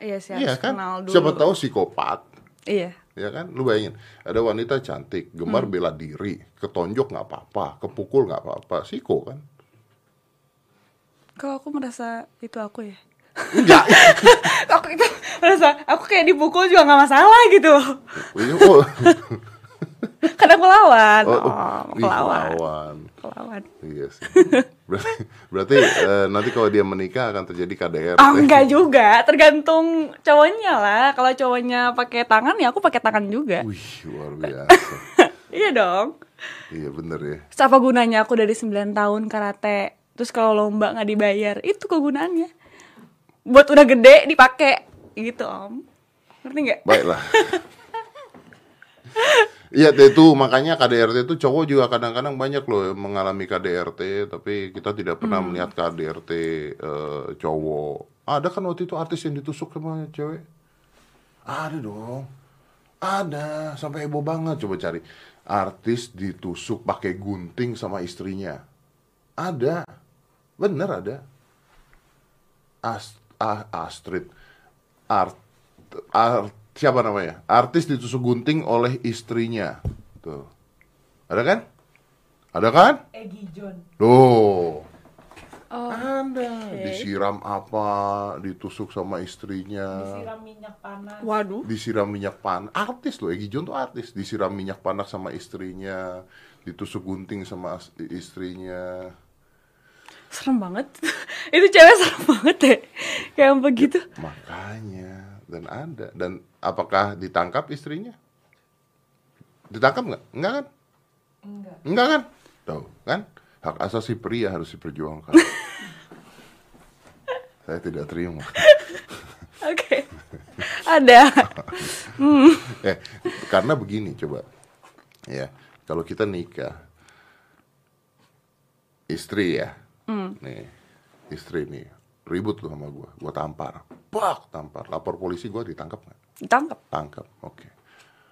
Iya sih Iya harus kan? kenal dulu. Siapa tahu psikopat. Iya. ya kan lu bayangin ada wanita cantik gemar Hmm. bela diri ketonjok nggak apa-apa kepukul nggak apa-apa siko kan Kok aku merasa itu aku ya? enggak aku itu merasa aku kayak dipukul juga nggak masalah gitu. Ini, oh, Karena aku lawan. oh, Oh, ih, lawan. lawan. Lawan. iya sih berarti, berarti eh, nanti kalau dia menikah akan terjadi KDR Ah enggak juga, tergantung cowoknya lah. Kalau cowoknya pakai tangan ya aku pakai tangan juga. wih luar biasa Iya dong. iya bener ya Terus apa gunanya aku dari 9 tahun karate Terus kalau lomba nggak dibayar Itu kegunaannya Buat udah gede dipakai Gitu om Ngerti nggak? baiklah Iya itu makanya KDRT itu cowok juga kadang-kadang banyak loh mengalami KDRT tapi kita tidak pernah melihat KDRT eh, cowok. Ada kan waktu itu artis yang ditusuk sama cewek? Ada dong. Ada sampai heboh banget coba cari. Artis ditusuk pakai gunting sama istrinya. Ada. Bener ada. Ast ah, Astrid Art, Art siapa namanya? Artis ditusuk gunting oleh istrinya. Tuh. Ada kan? Ada kan? Egi John. Loh. Oh, Ada. Disiram apa? Ditusuk sama istrinya. Disiram minyak panas. Waduh Disiram minyak panas. Artis loh, Egi John tuh artis. Disiram minyak panas sama istrinya. Ditusuk gunting sama istrinya. Serem banget Itu cewek serem banget ya Kayak begitu Makanya dan ada dan apakah ditangkap istrinya? Ditangkap nggak? Enggak kan? Enggak. Enggak kan? Tahu kan? Hak asasi pria harus diperjuangkan. Saya tidak terima. Oke Ada eh, karena begini coba. Ya, kalau kita nikah istri ya. Nih, istri nih ribut tuh sama gua, gua tampar. Pak, tampar. Lapor polisi gua ditangkap nggak? Ditangkap Tangkap. Oke.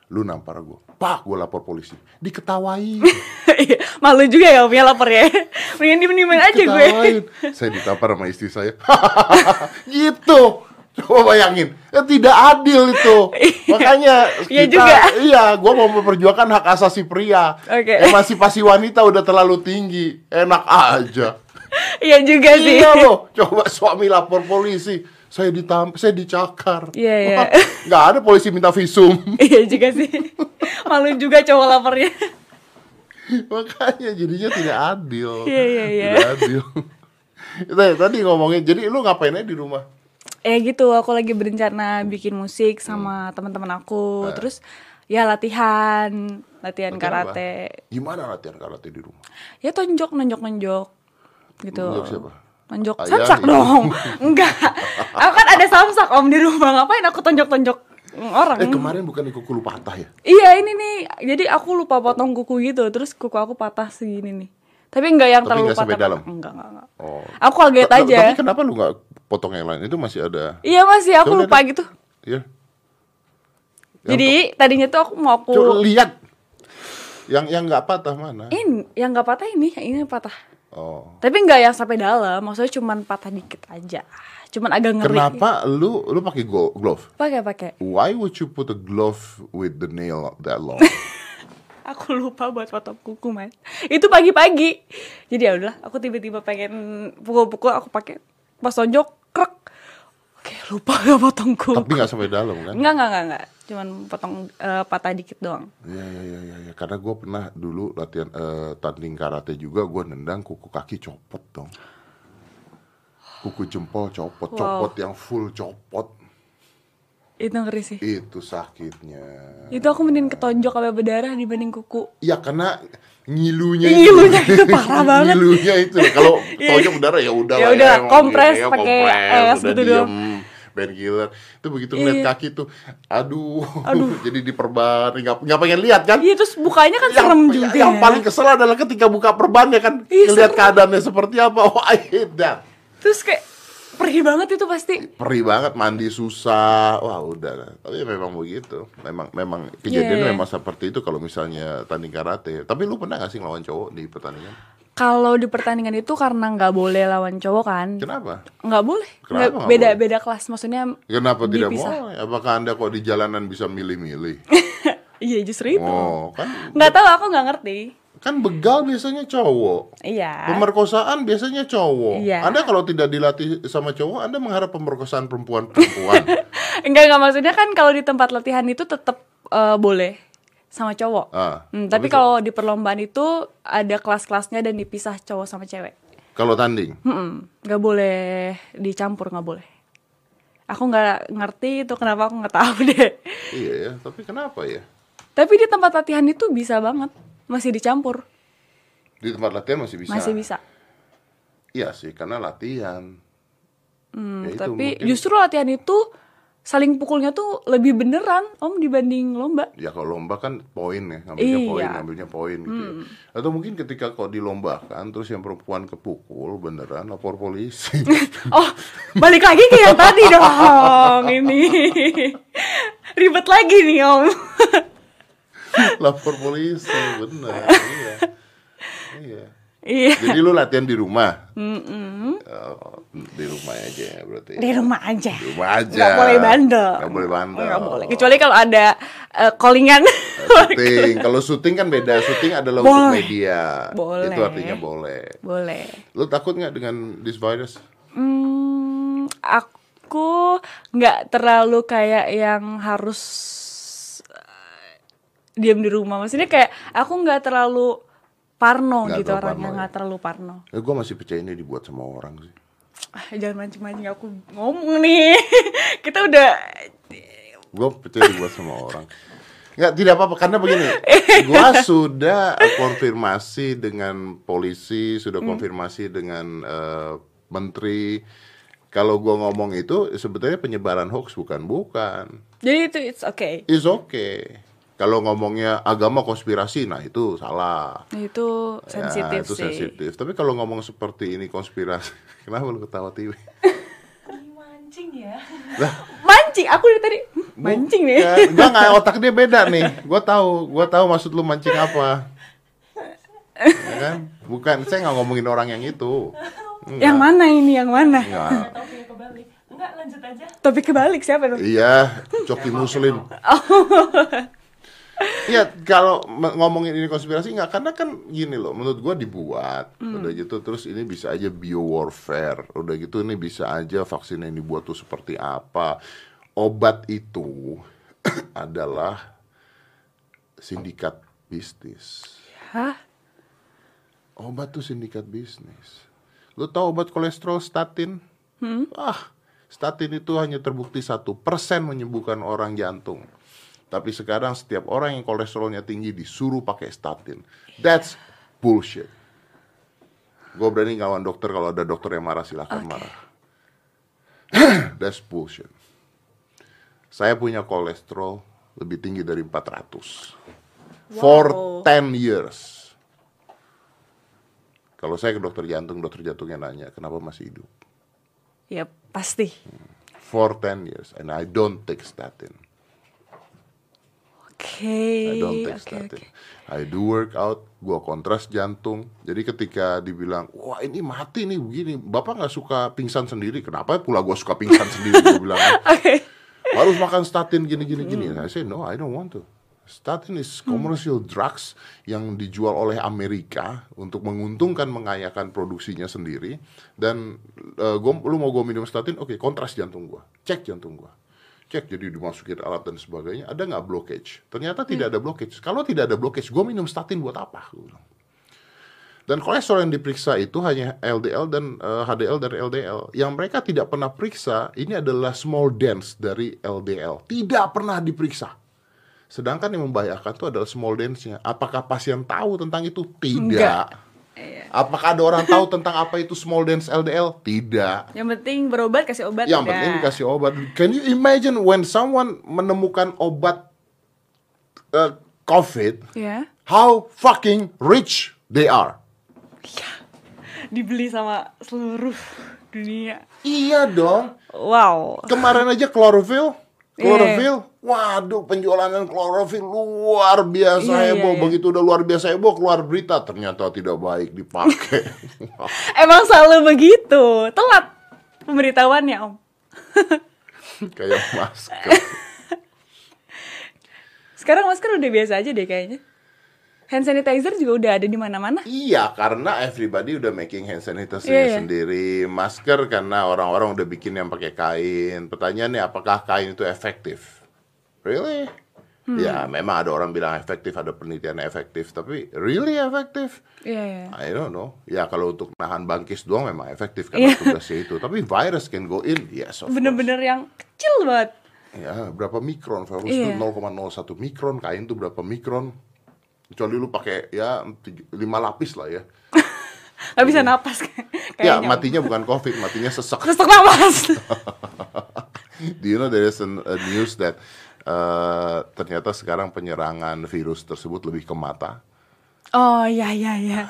Lu nampar gua. Pak, gua lapor polisi. Diketawain. Iya, Malu juga ya om ya lapor ya Mendingan diem-diemin aja gue. Saya ditampar sama istri saya. gitu. Coba bayangin, Eh, tidak adil itu. Makanya Iya kita, juga. iya, gua mau memperjuangkan hak asasi pria. Oke. Emansipasi wanita udah terlalu tinggi, enak aja. Iya juga sih Iya loh, coba suami lapor polisi, saya ditam, saya dicakar. Iya, iya. Nggak ada polisi minta visum. Iya juga sih Malu juga cowok lapornya Makanya jadinya tidak adil. Iya, iya, iya. Tidak adil. Tadi ngomongin, jadi lu ngapain aja di rumah? Eh gitu, aku lagi berencana bikin musik sama teman-teman aku. Terus ya latihan, latihan, Latihan karate. apa? Gimana latihan karate di rumah? Ya tonjok, nonjok, nonjok. Gitu. Nonjok siapa? Nonjok Ayah, samsak ibu. dong. Enggak. Aku kan ada samsak Om di rumah. Ngapain aku tonjok-tonjok orang? Eh kemarin bukan kuku lu patah ya? Iya ini nih, jadi aku lupa potong kuku gitu, terus kuku aku patah segini nih. Tapi nggak yang Tapi terlalu patah. dalam? Enggak, enggak, enggak. Oh. Aku kaget aja. Tapi kenapa lu nggak potong yang lain? Itu masih ada. Iya masih aku Coba lupa lihat. gitu. Ya. Yang Jadi tadinya tuh aku mau aku Coba lihat. Yang yang nggak patah mana? ini yang nggak patah ini, yang ini patah. Oh. Tapi nggak yang sampai dalam, maksudnya cuman patah dikit aja. Cuman agak ngeri. Kenapa lu lu pakai glove? Pakai pakai. Why would you put a glove with the nail that long? Aku lupa buat potong kuku mas. Itu pagi-pagi. Jadi ya udah, aku tiba-tiba pengen pukul-pukul, aku pakai pas tonjok Oke lupa gak potong kuku. Tapi nggak sampai dalam kan? Enggak enggak enggak enggak. Cuman potong eh, patah dikit doang. Iya iya iya iya ya. karena gue pernah dulu latihan eh, tanding karate juga gue nendang kuku kaki copot dong. Kuku jempol copot, Wow. copot yang full copot. Itu ngeri sih. Itu sakitnya. Itu aku mending ketonjok sampai berdarah dibanding kuku. Ya karena ngilunya Ngilunya itu parah banget. Ngilunya itu kalau tonjok udara ya udah Ya udah, emang kompres gitu ya, pakai kompres, es gitu doang. Painkiller. Itu begitu ngeliat Iya. kaki tuh, aduh, jadi diperban, nggak nggak pengen lihat kan? Iya terus bukanya kan yang, serem juga. yang ya. paling kesel adalah ketika buka perban ya kan Iya, lihat serem. keadaannya seperti apa oh I hate that Terus kayak perih banget itu pasti. perih banget mandi susah wah udah tapi memang begitu memang memang kejadian Iya, iya. memang seperti itu kalau misalnya tanding karate tapi lu pernah gak sih ngelawan cowok di pertandingan Kalau di pertandingan itu karena nggak boleh lawan cowok kan. kenapa Nggak boleh. Kenapa Nggak- nggak beda boleh? beda kelas maksudnya. kenapa tidak mau apakah anda kok di jalanan bisa milih-milih Iya justru itu. oh kan Nggak tahu aku nggak ngerti. kan begal biasanya cowok Iya. Pemerkosaan biasanya cowok. Iya. Anda kalau tidak dilatih sama cowok, Anda mengharap pemerkosaan perempuan-perempuan. Enggak enggak maksudnya kan kalau di tempat latihan itu tetap eh, boleh sama cowok. Ah, Hmm, tapi kalau di perlombaan itu ada kelas-kelasnya dan dipisah cowok sama cewek. kalau tanding, Hmm, nggak boleh dicampur nggak boleh. Aku nggak ngerti itu kenapa aku nggak tahu deh. iya ya. Tapi kenapa ya? Tapi di tempat latihan itu bisa banget, masih dicampur, Di tempat latihan masih bisa. masih bisa. Iya sih, karena latihan. Hmm, Ya tapi mungkin- justru latihan itu saling pukulnya tuh lebih beneran om dibanding lomba. Ya kalau lomba kan poin ya, ngambilnya poin, Iya. ngambilnya poin gitu. ya. Atau mungkin ketika kok dilombakan terus yang perempuan kepukul beneran lapor polisi. Oh, balik lagi ke yang tadi dong ini. Ribet lagi nih om. lapor polisi, bener. iya. Iya. Iya. Jadi lu latihan di rumah? Oh, di rumah aja ya berarti. Di rumah aja. Di rumah aja. Nggak boleh bandel. Nggak boleh bandel. Nggak boleh. Kecuali kalau ada eh, callingan. syuting. Kalau syuting kan beda. Syuting adalah untuk Boleh. media. Boleh. Itu artinya boleh. boleh. Lu takut nggak dengan this virus? Hmm, aku nggak terlalu kayak yang harus eh, diam di rumah. Maksudnya kayak aku nggak terlalu parno Nggak gitu orangnya, parno, ya? nggak terlalu parno. Ya, gue masih percaya ini dibuat sama orang sih. Ah, jangan mancing-mancing aku ngomong nih. Kita udah Gue percaya dibuat sama orang. Nggak, tidak apa-apa. Karena begini. Gue sudah konfirmasi dengan polisi. Sudah Hmm. konfirmasi dengan eh, menteri. Kalau gue ngomong itu sebetulnya penyebaran hoax bukan bukan. jadi itu it's okay. Is okay. Kalau ngomongnya agama konspirasi, nah itu salah. Itu Ya, sensitif itu sih. sensitif. Tapi kalau ngomong seperti ini konspirasi, kenapa lu ketawa TV? Ini mancing ya. Mancing, aku dari tadi "Hmm, mancing nih. Ya, enggak enggak otak dia beda nih. Gua tahu, gua tahu maksud lu mancing apa. Ya kan? Bukan, saya nggak ngomongin orang yang itu. Yang mana ini yang mana? Enggak. Topik kebalik. Enggak lanjut aja. Topik kebalik siapa tuh? Iya, coki muslim. Iya, kalau ngomongin ini konspirasi nggak karena kan gini loh, menurut gua dibuat, udah gitu terus ini bisa aja bio warfare, udah gitu ini bisa aja vaksin yang dibuat tuh seperti apa, obat itu adalah sindikat bisnis. Hah? Obat tuh sindikat bisnis. Lu tahu obat kolesterol statin? Ah, statin itu hanya terbukti satu persen menyembuhkan orang jantung. Tapi sekarang setiap orang yang kolesterolnya tinggi disuruh pakai statin. That's bullshit. Gue berani ngelawan dokter kalau ada dokter yang marah silahkan marah. That's bullshit. Saya punya kolesterol lebih tinggi dari 400. For 10 years. Kalau saya ke dokter jantung, dokter jantungnya nanya, kenapa masih hidup? Ya pasti. For 10 years, and I don't take statin. Oke. I don't take oke, statin. oke. I do workout, gua kontras jantung. Jadi ketika dibilang, wah ini mati nih begini, bapak nggak suka pingsan sendiri? Kenapa pula gua suka pingsan sendiri? Gua bilang, Oke. harus makan statin gini gini gini. Hmm. I say no, I don't want to. Statin is commercial drugs yang dijual oleh Amerika untuk menguntungkan mengayakan produksinya sendiri. Dan eh, gua, lu mau gua minum statin, oke kontras jantung gua, cek jantung gua, cek jadi dimasukin alat dan sebagainya. Ada nggak blockage? Ternyata tidak ada blockage. Kalau tidak ada blockage, gua minum statin buat apa? Bilang. Dan kolesterol yang diperiksa itu hanya LDL dan eh, HDL dan LDL. Yang mereka tidak pernah periksa ini adalah small dance dari LDL. Tidak pernah diperiksa. Sedangkan yang membahayakan itu adalah small dance-nya. Apakah pasien tahu tentang itu? Tidak. Enggak. Iya. Apakah ada orang tahu tentang apa itu small dance LDL? Tidak. Yang penting berobat kasih obat. Yang udah. penting dikasih obat. Can you imagine when someone menemukan obat eh, COVID, Ya. how fucking rich they are? Dibeli sama seluruh dunia. Iya dong. Wow. Kemarin aja chlorophyll, Iya. Waduh penjualan chlorophyll luar biasa Iya, iya, heboh. iya. Begitu udah luar biasa heboh keluar berita ternyata tidak baik dipakai. Emang selalu begitu. Telat pemberitahuannya, Om. Kayak masker. Sekarang masker udah biasa aja deh kayaknya. Hand sanitizer juga udah ada di mana-mana. Iya, karena everybody udah making hand sanitizer Iya, iya. sendiri. Masker karena orang-orang udah bikin yang pakai kain. Pertanyaannya apakah kain itu efektif? Really? Hmm. Ya, memang ada orang bilang efektif, ada penelitian efektif, tapi really efektif? Iya, iya. I don't know. Ya kalau untuk nahan bangkis doang memang efektif karena Iya. tugasnya itu. Tapi virus can go in, yes of Bener-bener yang kecil banget. Ya, berapa mikron? Virus Iya. itu 0,01 mikron, kain itu berapa mikron? Kecuali lu pakai ya tiga- lima lapis lah ya. Gak bisa napas Ya, kayaknya. Om. matinya bukan covid, matinya sesak. Sesek napas. Do you know there is a news that uh, ternyata sekarang penyerangan virus tersebut lebih ke mata? oh, iya, iya, iya.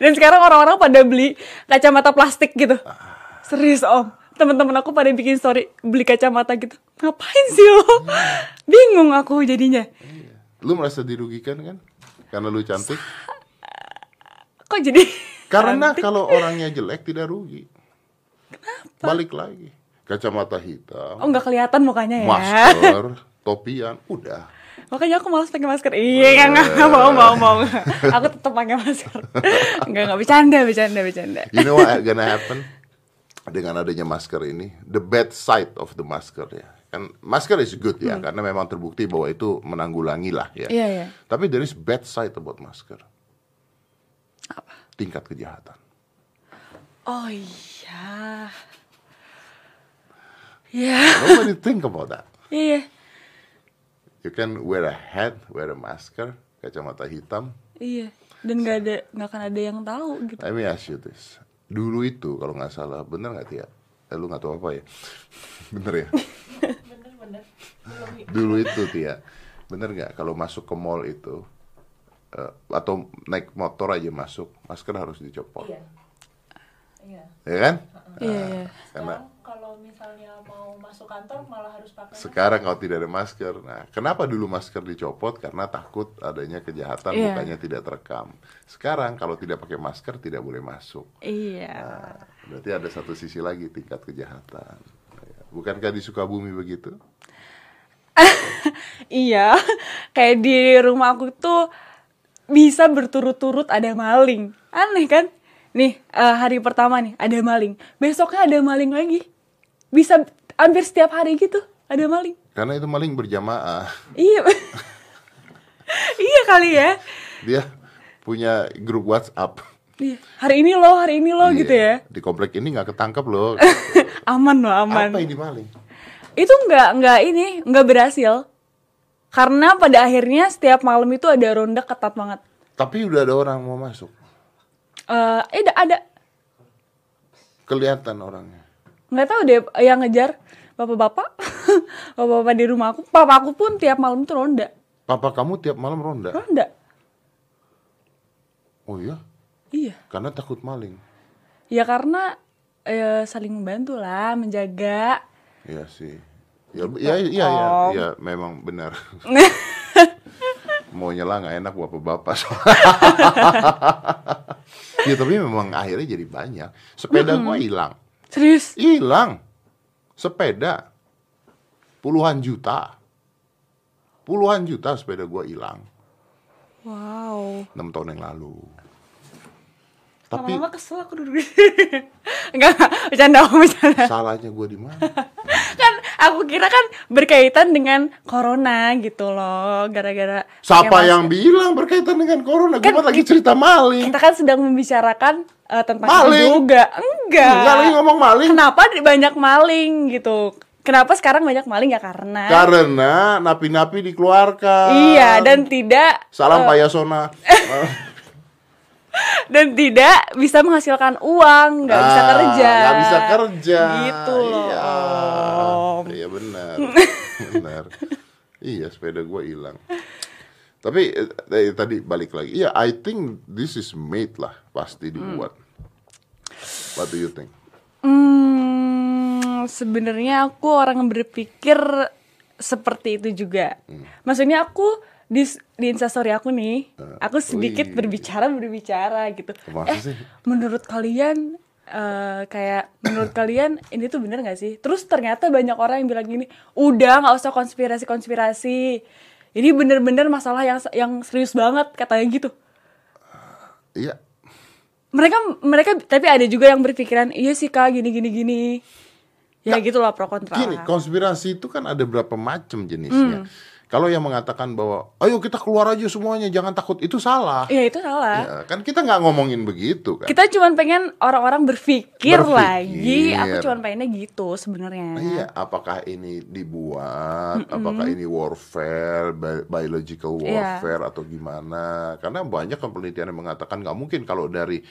Dan sekarang orang-orang pada beli kacamata plastik gitu. Serius, Om. Teman-teman aku pada bikin story beli kacamata gitu. Ngapain sih lo? Bingung aku jadinya. Lu merasa dirugikan kan? Karena lu cantik? Kok jadi Karena cantik? kalau orangnya jelek tidak rugi. Balik lagi. Kacamata hitam, Oh, nggak kelihatan mukanya ya. masker, topian, udah. Makanya aku malas pakai masker. Iya, nggak nggak mau mau mau. aku tetap pakai masker. Nggak nggak bercanda bercanda bercanda. You know what gonna happen? Dengan adanya masker ini, the bad side of the masker ya. Kan masker is good ya, karena memang terbukti bahwa itu menanggulangi lah ya. Hmm. Iya iya. Tapi there is bad side about masker. Tingkat kejahatan. Oh iya. Iya. Nobody think about that. Iya. You can wear a hat, wear a masker, kacamata hitam. Iya. Dan nggak ada nggak akan ada yang tahu gitu. Let me ask you this. Dulu itu kalau nggak salah, bener nggak Tia? Eh, lu nggak tahu apa ya? bener ya? Bener-bener. Belum Dulu itu Tia, bener nggak kalau masuk ke mall itu eh, atau naik motor aja masuk, masker harus dicopot, Iya. Iya. ya kan? Iya iya. Karena Sekarang kalau misalnya mau masuk kantor malah harus pakai sekarang kalau tidak ada masker, nah kenapa dulu masker dicopot? Karena takut adanya kejahatan, Iya. mukanya tidak terekam. Sekarang kalau tidak pakai masker tidak boleh masuk. Iya. Nah, berarti ada satu sisi lagi tingkat kejahatan. Bukankah di Sukabumi begitu? Iya. Kayak di rumah aku tuh bisa berturut-turut ada maling. Aneh kan? Nih, eh, hari pertama nih ada maling. Besoknya ada maling lagi. Bisa hampir setiap hari gitu ada maling. Karena itu maling berjamaah. Iya. iya kali ya. Dia punya grup WhatsApp. Iya. Hari ini loh, hari ini loh gitu Iya. ya. Di komplek ini nggak ketangkap loh. Aman loh, aman. Apa ini maling? Itu nggak nggak ini nggak berhasil. Karena pada akhirnya setiap malam itu ada ronda ketat banget. Tapi udah ada orang mau masuk. Eh, eh ada, ada Kelihatan orangnya. Nggak tahu deh yang ngejar bapak-bapak, bapak-bapak di rumah aku. Papa aku pun tiap malam tuh ronda, Papa kamu tiap malam ronda. ronda. Oh iya? Iya. Karena takut maling. Ya karena eh, saling membantu lah, menjaga. Iya sih. Ya, ya, iya, iya, Om. iya, memang benar. Mau nyela nggak enak bapak-bapak. ya tapi memang akhirnya jadi banyak. Sepeda gua hilang, Serius? hilang. Sepeda puluhan juta, puluhan juta sepeda gua hilang. Wow. 6 tahun yang lalu. Tapi Lama-lama kesel aku duduk Enggak, enggak, bercanda, bercanda salahnya gua di mana? Kan aku kira kan berkaitan dengan corona gitu loh Gara-gara Siapa yang bilang berkaitan dengan corona? Kan mah lagi cerita maling. Kita kan sedang membicarakan eh, tentang itu Maling. juga Enggak Enggak lagi ngomong maling. Kenapa banyak maling gitu Kenapa sekarang banyak maling ya karena Karena napi-napi dikeluarkan. Iya dan tidak Salam eh, Pak Yasona. dan tidak bisa menghasilkan uang, nggak bisa Ah, kerja. nggak bisa kerja. Gitu loh. Iya. Benar. Iya, sepeda gue hilang. Tapi eh, eh, tadi balik lagi. Iya, I think this is made lah, pasti dibuat. What do you think? Hmm, sebenarnya aku orang yang berpikir seperti itu juga. Hmm. Maksudnya aku di di instastory aku nih, aku sedikit wih. berbicara berbicara gitu. Masa eh, sih? menurut kalian eh, kayak menurut kalian ini tuh bener gak sih? Terus ternyata banyak orang yang bilang gini, udah nggak usah konspirasi konspirasi. Ini bener-bener masalah yang yang serius banget katanya gitu. Iya, Mereka mereka tapi ada juga yang berpikiran iya sih kak gini gini gini. Ya gitu lah pro kontra. gini, konspirasi itu kan ada berapa macam jenisnya. Hmm. Kalau yang mengatakan bahwa, ayo kita keluar aja semuanya, jangan takut, itu salah. Iya itu salah. Ya, kan kita nggak ngomongin begitu kan. Kita cuma pengen orang-orang berpikir, Berpikir. lagi. Aku cuma pengennya gitu sebenarnya. Iya, apakah ini dibuat, apakah ini warfare, bi- biological Iya. warfare atau gimana? Karena banyak kan penelitian yang mengatakan nggak mungkin kalau dari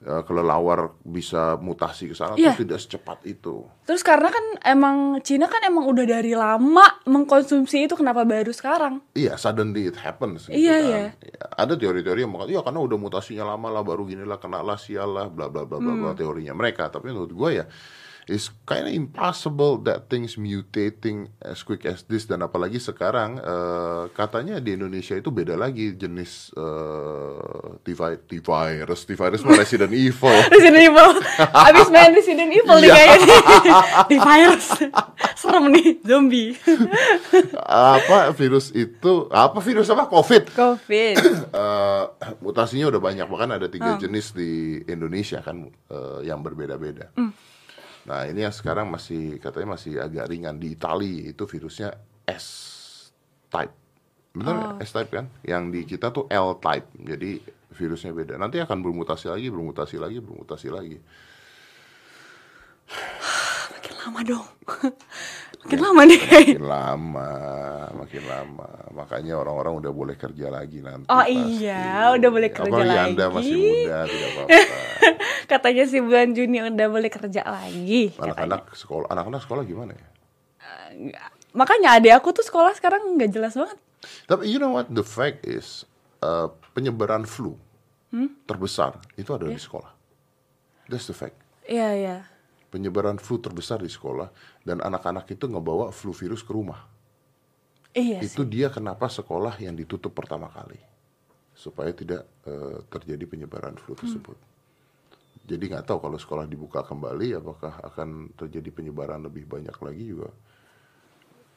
eh, kelelawar bisa mutasi ke sana tuh tidak secepat itu. Terus karena kan emang Cina kan emang udah dari lama mengkonsumsi itu kenapa baru sekarang? Iya, suddenly it happens. Gitu Iya, kan. iya. Ya, Ada teori-teori yang mengatakan, ya karena udah mutasinya lama lah, baru gini lah, kena lah, sial lah, bla bla bla bla Hmm. bla teorinya mereka. Tapi menurut gue ya, it's kind of impossible that things mutating as quick as this dan apalagi sekarang eh, katanya di Indonesia itu beda lagi jenis eh, T-vi- T-virus, T-virus mah Resident Evil. Resident Evil. Abis main Resident Evil nih Iya. kayaknya. Di virus. Serem nih, zombie. apa virus itu? Apa virus apa? Covid. Covid. Eh, mutasinya udah banyak bahkan ada tiga Oh. jenis di Indonesia kan eh, yang berbeda-beda. Hmm. Nah ini yang sekarang masih katanya masih agak ringan di Itali itu virusnya S type, benar Oh. nggak S type kan? Yang di kita tuh L type, jadi virusnya beda. Nanti akan bermutasi lagi, bermutasi lagi, bermutasi lagi. Makin lama dong. Makin lama nih. Makin lama, makin lama. Makanya orang-orang udah boleh kerja lagi nanti. Oh pasti. iya, udah boleh kerja Apalagi lagi. Anda masih muda, tidak apa-apa. Katanya sih bulan Juni udah boleh kerja lagi. anak-anak sekolah anak-anak sekolah gimana ya Makanya adik aku tuh sekolah sekarang nggak jelas banget. tapi you know what the fact is uh, penyebaran flu terbesar itu ada di sekolah that's the fact Iya, iya. penyebaran flu terbesar di sekolah dan anak-anak itu ngebawa flu virus ke rumah. Iya itu sih. dia kenapa sekolah yang ditutup pertama kali. Supaya tidak uh, terjadi penyebaran flu tersebut. Jadi nggak tahu kalau sekolah dibuka kembali apakah akan terjadi penyebaran lebih banyak lagi juga?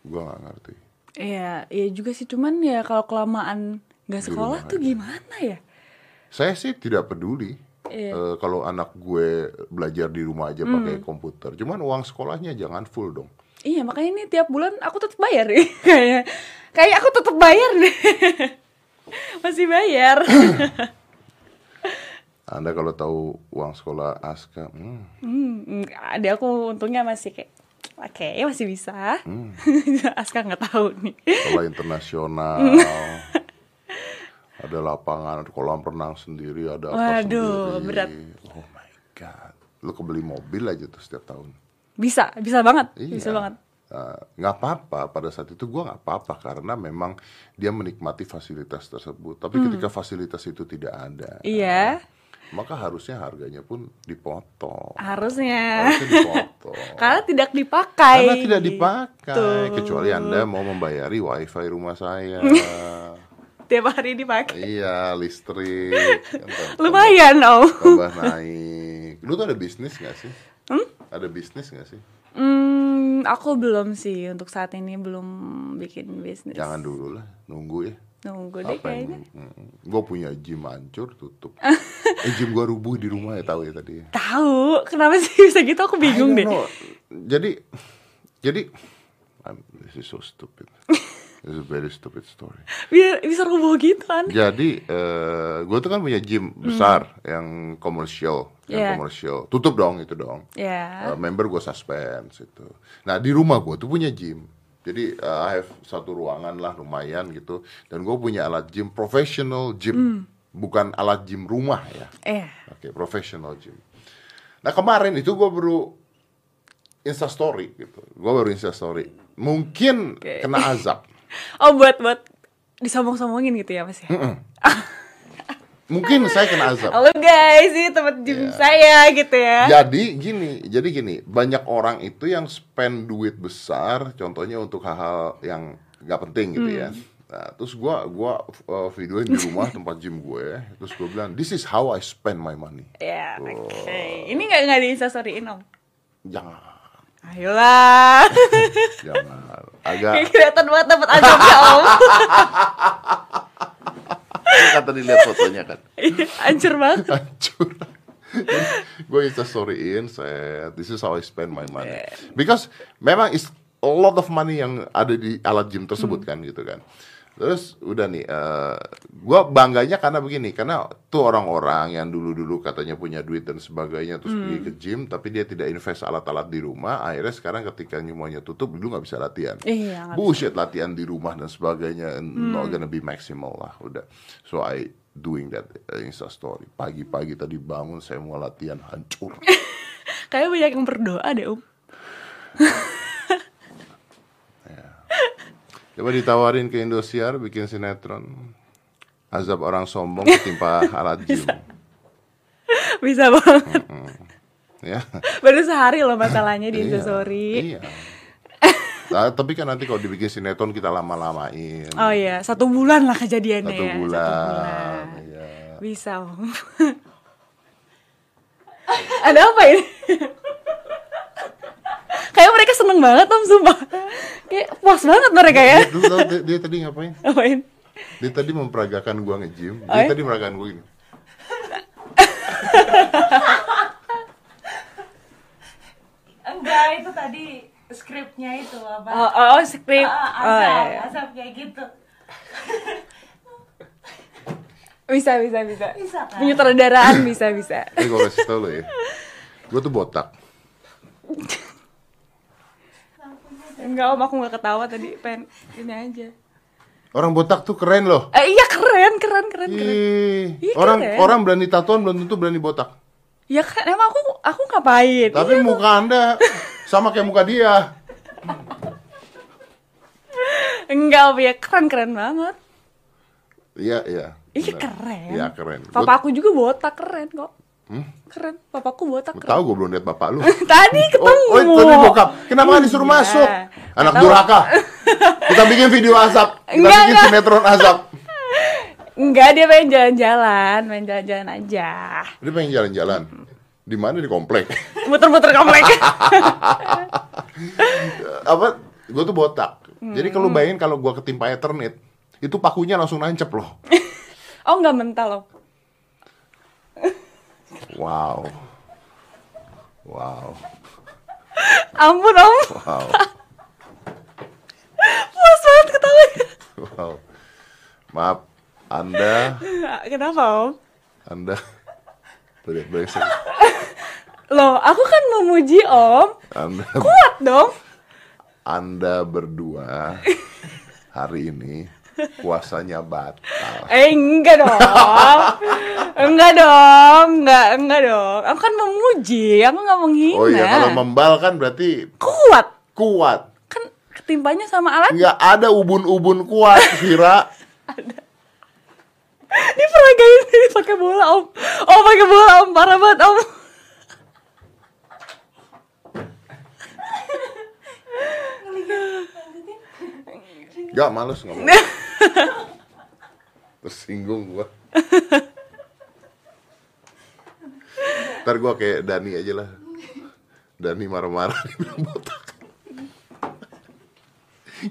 Gua nggak ngerti. Iya, iya juga sih. Cuman ya kalau kelamaan nggak sekolah tuh aja. gimana ya? Saya sih tidak peduli Iya. eh, kalau anak gue belajar di rumah aja pakai komputer. Cuman uang sekolahnya jangan full dong. Iya makanya ini tiap bulan aku tetap bayar nih kayak kayak aku tetap bayar deh. Masih bayar. Anda kalau tahu uang sekolah Aska, hmm, hmm, ada aku untungnya masih kayak oke masih bisa. Aska nggak tahu nih. Sekolah internasional, ada lapangan, ada kolam renang sendiri, ada apa Waduh, sendiri. berat. Oh my god, lu kebeli mobil aja tuh setiap tahun. bisa bisa banget Iya. bisa banget Uh, nggak apa-apa pada saat itu gua nggak apa-apa karena memang dia menikmati fasilitas tersebut. Tapi ketika fasilitas itu tidak ada, Hmm. iya maka harusnya harganya pun dipotong. Harusnya. Harusnya dipotong. Karena tidak dipakai. Karena tidak dipakai, Gitu. kecuali Anda mau membayari wifi rumah saya. Tiap hari dipakai. iya, listrik. kan tambah- Lumayan, Om. Tambah naik. Lu tuh ada bisnis gak sih? Ada bisnis gak sih? Hmm, aku belum sih untuk saat ini belum bikin bisnis. Jangan dulu lah, nunggu ya. Nunggu deh kayaknya. Gue punya gym hancur tutup. eh gym gue rubuh di rumah ya tahu ya tadi. ya. Tahu, kenapa sih bisa gitu? Aku bingung deh. know. Jadi jadi I'm- this is so stupid. Is a very stupid story. Biar bisa rubuh gitu kan. Jadi gue tuh kan punya gym besar yang komersial, yang Hmm. Yeah. komersial. Tutup dong itu dong. Ya. Uh, member gue suspend itu. Nah di rumah gue tuh punya gym. Jadi uh, I have satu ruangan lah lumayan gitu. Dan gue punya alat gym professional gym, Hmm. bukan alat gym rumah ya. Eh, Oke, professional gym. Nah kemarin itu gue baru Insta story gitu. Gue baru Insta story. Mungkin Oke. kena azab. oh buat buat disombong-sombongin gitu ya Mas ya. Mungkin saya kena azab. Halo guys, ini tempat gym Iya. saya gitu ya. Jadi gini, jadi gini, banyak orang itu yang spend duit besar, contohnya untuk hal-hal yang nggak penting gitu ya. Nah, terus gua gua uh, videoin di rumah tempat gym gue, terus gue bilang, this is how I spend my money. Ya, oke. Ini nggak nggak di instastoryin om. Jangan, Ayolah. jangan, agak Kayak kelihatan banget dapat azabnya om. kata dilihat fotonya kan, Hancur banget. hancur. gue insta storyin, saya this is how I spend my money. Because memang is a lot of money yang ada di alat gym tersebut kan gitu kan. Terus udah nih, eh gue bangganya karena begini, karena tuh orang-orang yang dulu-dulu katanya punya duit dan sebagainya terus pergi ke gym, tapi dia tidak invest alat-alat di rumah, akhirnya sekarang ketika semuanya tutup, dulu nggak bisa latihan. Iya, Bullshit latihan di rumah dan sebagainya, not gonna be maximal lah, udah. So I doing that uh, Insta story. Pagi-pagi tadi bangun saya mau latihan hancur. Kayak banyak yang berdoa deh om. Coba ditawarin ke Indosiar bikin sinetron. Azab orang sombong ketimpa alat gym. Bisa banget. Ya. Baru sehari loh masalahnya di instastory. Iya. Nah, tapi kan nanti kalau dibikin sinetron kita lama-lamain. Oh iya, satu bulan lah kejadiannya Satu ya. bulan. Satu bulan. Iya. Bisa om. Ada apa ini? Kayak mereka seneng banget om sumpah. Kayak puas banget mereka ya. Dia, tau dia, dia tadi ngapain? Apain? Dia tadi memperagakan gua nge-gym. Oh, Dia ya? tadi memperagakan gua gini. Enggak, itu tadi skripnya itu apa? Oh, oh, oh skrip. Ah, Oh, asap, iya, iya. asap kayak gitu. Bisa, bisa, bisa. Bisa kan? Penyutradaraan bisa, bisa. Ini gua kasih tau lo ya. Gua tuh botak. Enggak om, aku nggak ketawa tadi. Pengen ini aja. Orang botak tuh keren loh. Eh, iya keren, keren, keren, keren. Ih, Iya, orang keren. orang berani tatoan belum tentu berani botak. Ya kan, emang aku aku ngapain? Tapi Iya, muka Anda sama kayak muka dia. Enggak, om, ya keren, keren banget. Iya, iya. Iya keren. Iya, keren. Papa aku juga botak keren kok. Keren. Papaku botak keren. tahu gue belum lihat bapak lu. Tadi Oh, ketemu. oh, itu tadi bokap. Kenapa nggak disuruh Iya. masuk? Anak Tahu. durhaka. Kita bikin video azab. Kita Enggak, bikin enggak. sinetron azab. Enggak, dia main jalan-jalan, main jalan-jalan aja. Dia pengen jalan-jalan. Di mana di komplek? Muter-muter komplek. Apa? Gue tuh botak. Jadi kalau Hmm. bayangin kalau gue ketimpa Ethernet, itu pakunya langsung nancep loh. oh, enggak mental loh. Wow. Wow. Ampun, Om. Wow. Puas banget ketawanya. Wow. Maaf, Anda, Kenapa, Om? Anda Beri- brengsek. Loh, aku kan memuji Om. Anda, Kuat dong. Anda berdua hari ini puasanya batal. Eh, enggak dong. enggak dong, enggak, enggak dong. Aku kan memuji, aku nggak menghina. Oh iya, kalau membal kan berarti Kuat. kuat. Kan ketimpanya sama alat. Nggak ada ubun-ubun kuat, Vira. Ini peragain ini pakai bola om. Oh pakai bola om parah banget om. Gak males ngomong. Tersinggung gua. Ntar gua kayak Dani aja lah. Dani marah-marah dibilang botak.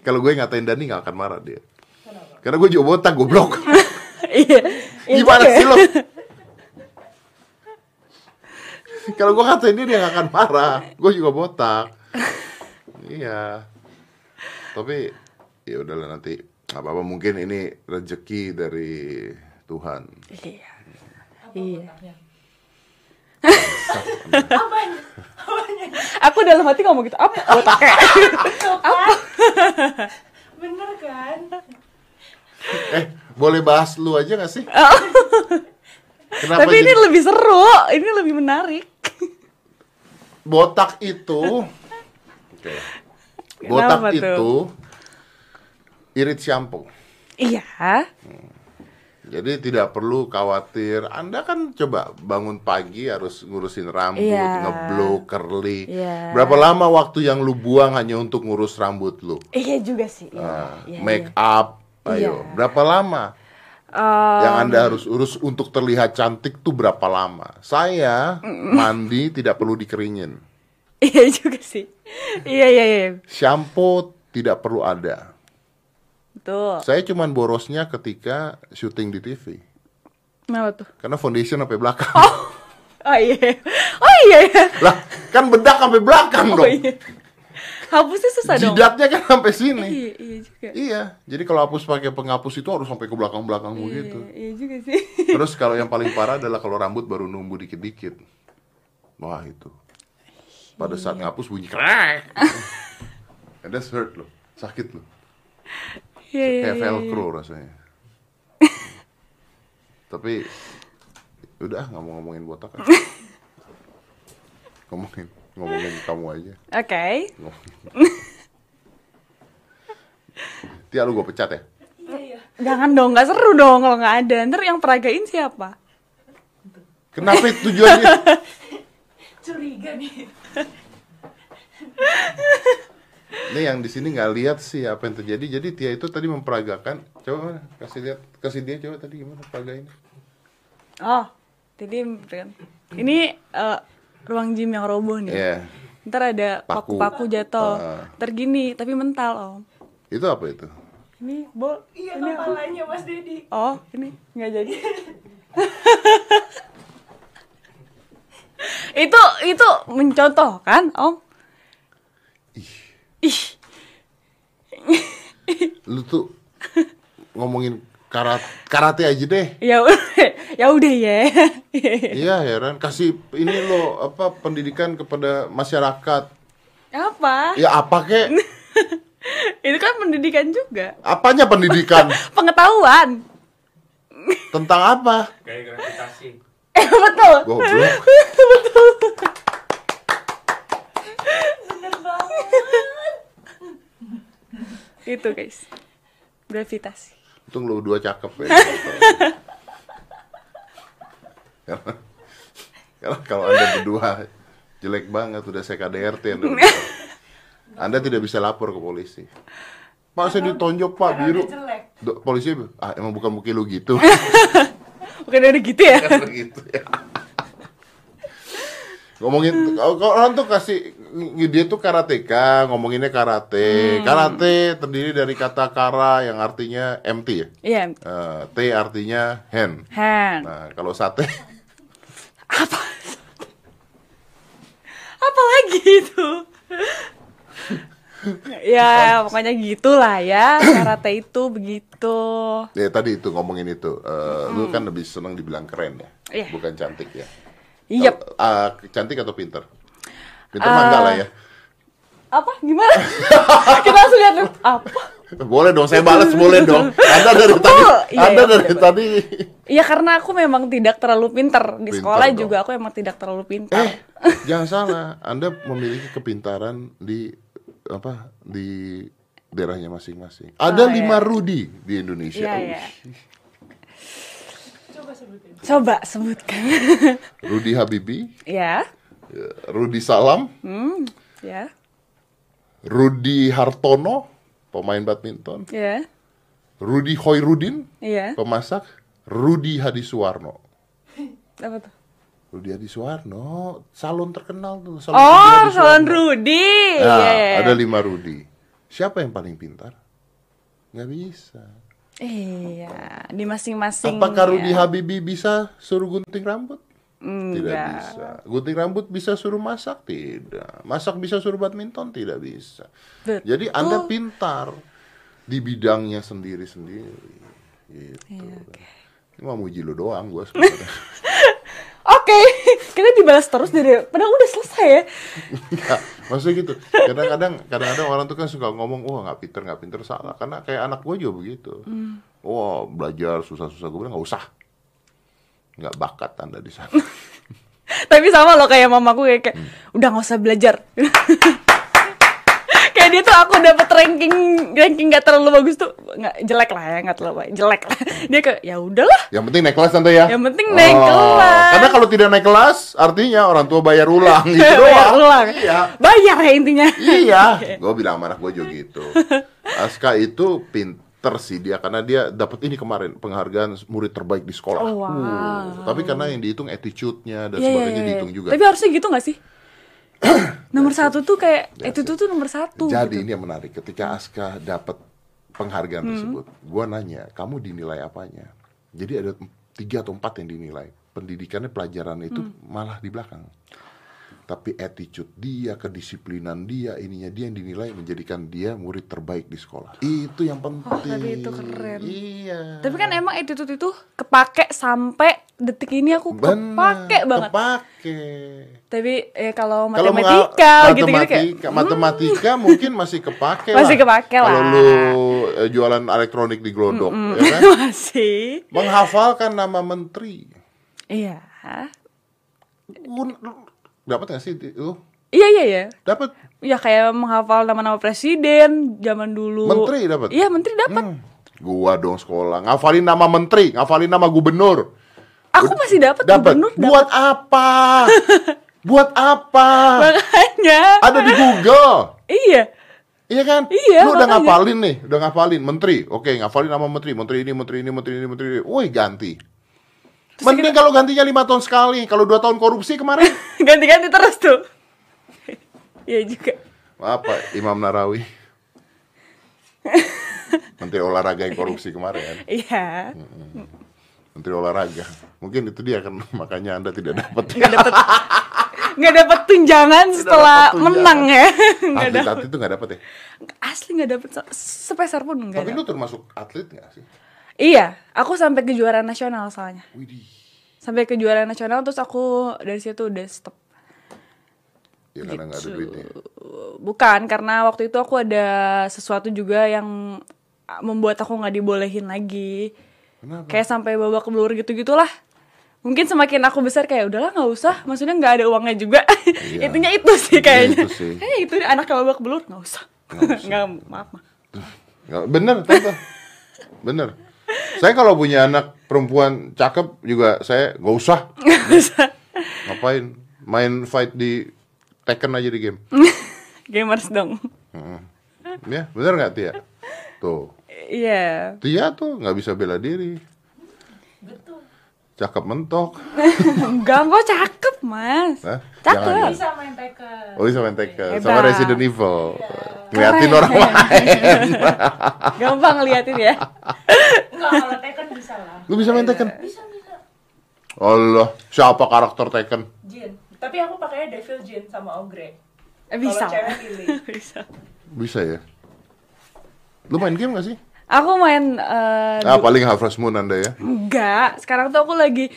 Kalau gue ngatain Dani gak akan marah dia. Karena gue juga botak, goblok. Iya. iya Gimana sih lo? Kalau gue ngatain dia, dia gak akan marah. Gue juga botak. iya. Tapi ya udahlah nanti apa apa mungkin ini rezeki dari Tuhan. Iya. Iya. Aku dalam hati ngomong gitu apa botaknya? Bener kan? Eh, boleh bahas lu aja gak sih? Kenapa Tapi ini jadi lebih seru, ini lebih menarik. botak itu? Oke. Botak Kenapa tuh? Irit shampoo. Iya. Jadi tidak perlu khawatir. Anda kan coba bangun pagi harus ngurusin rambut, Iya. ngeblow, curly. Iya. Berapa lama waktu yang lu buang hanya untuk ngurus rambut lu? Iya juga sih. Iya. Nah, iya, make up, ayo. Iya. Berapa lama? Eh, yang Anda harus urus untuk terlihat cantik tuh berapa lama? Saya mandi tidak perlu dikeringin. iya juga sih. Iya iya iya. Shampoo tidak perlu ada. Betul. Saya cuman borosnya ketika syuting di TV. Kenapa tuh? Karena foundation sampai belakang. Oh iya. Oh iya. iya. lah, kan bedak sampai belakang Oh dong. iya. Hapusnya susah dong. Jidatnya kan sampai sini. Iya, iya juga. Iya, jadi kalau hapus pakai penghapus itu harus sampai ke belakang-belakang. Iya, iya juga sih. Terus kalau yang paling parah adalah kalau rambut baru numbuh dikit-dikit. Wah itu. Pada saat Iya. ngapus bunyi krek. And that's hurt loh, sakit loh. Iya, iya, Kayak iya, velcro rasanya. Tapi udah nggak mau ngomongin botak. ah. ngomongin ngomongin kamu aja. Oke. Ngomongin. Tia lu gue pecat ya? Jangan dong, nggak seru dong kalau nggak ada. Ntar yang peragain siapa? Kenapa itu tujuannya? Curiga nih. Ini yang di sini nggak lihat sih apa yang terjadi. Jadi Tia itu tadi memperagakan. Coba mana? Kasih lihat, kasih dia coba tadi gimana peragainnya. Oh, jadi kan. Ini eh, ruang gym yang roboh nih. Iya. Ntar ada Paku. paku-paku jatuh. Ah. Ntar gini, tapi mental om. Itu apa itu? Ini bol. Iya ini apa? kepalanya Mas Dedi. Oh, ini nggak jadi. itu itu mencontoh kan om? Ih, Lu tuh ngomongin karat karate aja deh. ya udah, ya udah ya. Iya heran. Kasih ini lo apa pendidikan kepada masyarakat. apa? Ya apa kek? Itu kan pendidikan juga. Apanya pendidikan? Pengetahuan. Tentang apa? Gaya gravitasi. Eh betul. Goblok. Bener banget. Itu guys. Gravitasi. Untung lu dua cakep ya. Karena kalau anda berdua jelek banget udah saya KDRT anda, anda tidak bisa lapor ke polisi. Pak saya ditonjok pak biru. Do- polisi ah emang bukan muka lu gitu. Bukan dari gitu ya? Gitu ya. Ngomongin kalau kalau orang tuh kasih dia tuh karateka, ngomonginnya karate. Karate terdiri dari kata kara yang artinya empty ya. Iya. Eh, T artinya hand. Hand. Nah, kalau sate Apa? Apa lagi itu? ya pokoknya gitulah ya karate itu begitu ya tadi itu ngomongin itu. Eh, Lu kan lebih senang dibilang keren ya, Iya. bukan cantik ya. iya Kalau, ah, cantik atau pinter? Pinter enggak lah ya. apa gimana kita langsung lihat apa Boleh dong, saya balas boleh dong. Anda dari Betul. tadi, Iya, Anda iya, dari betul. tadi. Iya karena aku memang tidak terlalu pinter di Pinter sekolah dong. juga aku emang tidak terlalu pinter. Eh, jangan salah. Anda memiliki kepintaran di apa di daerahnya masing-masing. Ada Oh, lima iya. Rudi di Indonesia. Iya iya. sebutin. Coba sebutkan. Rudy Habibi, ya. Rudy Salam, Hmm, ya. Rudy Hartono, pemain badminton, Ya. Rudy Hoirudin, Iya. pemasak, Rudy Hadisuwarno. Apa tuh? Rudy Hadisuwarno, salon terkenal tuh. Oh, Rudy Salon. Rudy. Nah, Iya, iya, ada lima Rudy. Siapa yang paling pintar? Nggak bisa. Iya, di masing-masing. Apakah Rudy ya. Habibi bisa suruh gunting rambut? Tidak Enggak. bisa. Gunting rambut bisa suruh masak? Tidak. Masak bisa suruh badminton? Tidak bisa. Betul. Jadi Anda pintar di bidangnya sendiri-sendiri. Gitu. Iya, Ini mau muji lu doang gue sebenarnya. Oke, kita dibalas terus dari padahal udah selesai ya. Nggak, maksudnya gitu. Kadang-kadang kadang-kadang orang tuh kan suka ngomong, wah nggak pinter nggak pinter salah. Karena kayak anak gue juga begitu. Hmm. Wah belajar susah-susah gue bilang nggak usah. Nggak bakat anda di sana. Tapi sama loh kayak mamaku kayak, kayak Hmm. udah nggak usah belajar. kayak dia tuh aku dapet ranking ranking nggak terlalu bagus tuh nggak jelek lah ya nggak terlalu baik jelek lah dia kayak ya udahlah Yang penting naik kelas tante ya. Yang penting naik kelas. Oh, Karena kalau tidak naik kelas, artinya orang tua bayar ulang gitu bayar doang. ulang Iya. bayar ya intinya Iya. Gue bilang sama anak gue juga gitu. Aska itu pinter sih dia karena dia dapat ini kemarin penghargaan murid terbaik di sekolah. Oh, wow. Uh, tapi karena yang dihitung attitude-nya dan Iya, iya, sebagainya iya, iya. dihitung juga. tapi harusnya gitu nggak sih nomor satu tuh kayak itu tuh tuh nomor satu Jadi gitu. ini yang menarik ketika Aska dapat penghargaan Hmm. tersebut, gua nanya, kamu dinilai apanya? Jadi ada tiga atau empat yang dinilai. Pendidikannya pelajaran itu Hmm. malah di belakang. Tapi attitude dia, kedisiplinan dia, ininya dia yang dinilai menjadikan dia murid terbaik di sekolah. Itu yang penting. Oh, tapi itu keren. Iya. tapi kan emang attitude itu kepake sampai detik ini aku Benar, kepake banget Kepake. tapi eh, kalau matematika gitu-gitu kayak matematika, matematika mungkin masih kepake Masih lah. kepake lah. Kalau lu eh, jualan elektronik di Glodok, ya kan? masih Menghafalkan nama menteri. iya Gun- Dapat gak sih lu? iya iya iya Dapat. ya kayak menghafal nama-nama presiden zaman dulu Menteri dapat? iya menteri dapat Hmm, Gua dong sekolah ngafalin nama menteri, ngafalin nama gubernur. aku masih dapat Dapat. gubernur Buat apa? Buat apa? makanya Ada di Google. iya Iya kan? Iya, Lu udah makanya. ngafalin nih, udah ngafalin menteri. Oke, ngafalin nama menteri, menteri ini, menteri ini, menteri ini, menteri ini. Woi, ganti. Mending kalau gantinya lima tahun sekali. Kalau dua tahun korupsi kemarin, ganti-ganti terus tuh iya juga apa? Imam Narawi. Menteri olahraga yang korupsi kemarin. iya Menteri olahraga. Mungkin itu dia kan makanya Anda tidak dapat. nggak dapat nggak dapat tunjangan setelah tunjangan. menang ya nggak atlet atlet itu nggak dapat ya. asli nggak dapat se- sepeser pun nggak Tapi lu termasuk atlet nggak sih? Iya aku sampai kejuaraan nasional soalnya Widih. sampai kejuaraan nasional terus aku dari situ udah stop Ya karena nggak ada Gitu. duitnya. bukan karena waktu itu aku ada sesuatu juga yang membuat aku nggak dibolehin lagi Kenapa? kayak sampai babak belur gitu gitulah mungkin semakin aku besar kayak udahlah nggak usah maksudnya nggak ada uangnya juga Iya. intinya itu sih kayaknya itu sih. eh itu anak babak belur nggak usah nggak maaf Nggak- bener, tante. bener. Saya kalau punya anak perempuan cakep juga saya nggak usah. Ngapain? Main fight di Tekken aja di game. gamers dong Ya, bener nggak Tia? Tuh, iya Tia tuh nggak bisa bela diri. Cakep mentok. enggak kok cakep mas Hah? Cakep. Jangan. Bisa main Tekken. Oh bisa main Tekken sama Resident Evil. Ngeliatin Keren. orang lain. gampang ngeliatin ya Enggak, kalau Tekken bisa lah. Lu bisa main Tekken? Bisa, bisa. Allah, siapa karakter Tekken? Jin. Tapi aku pakainya Devil Jin sama Ogre. Eh, bisa Kalau cewek pilih. bisa Bisa ya? Lu main game gak sih? Aku main eh, Ah, paling Harvest Moon Anda ya. Enggak, sekarang tuh aku lagi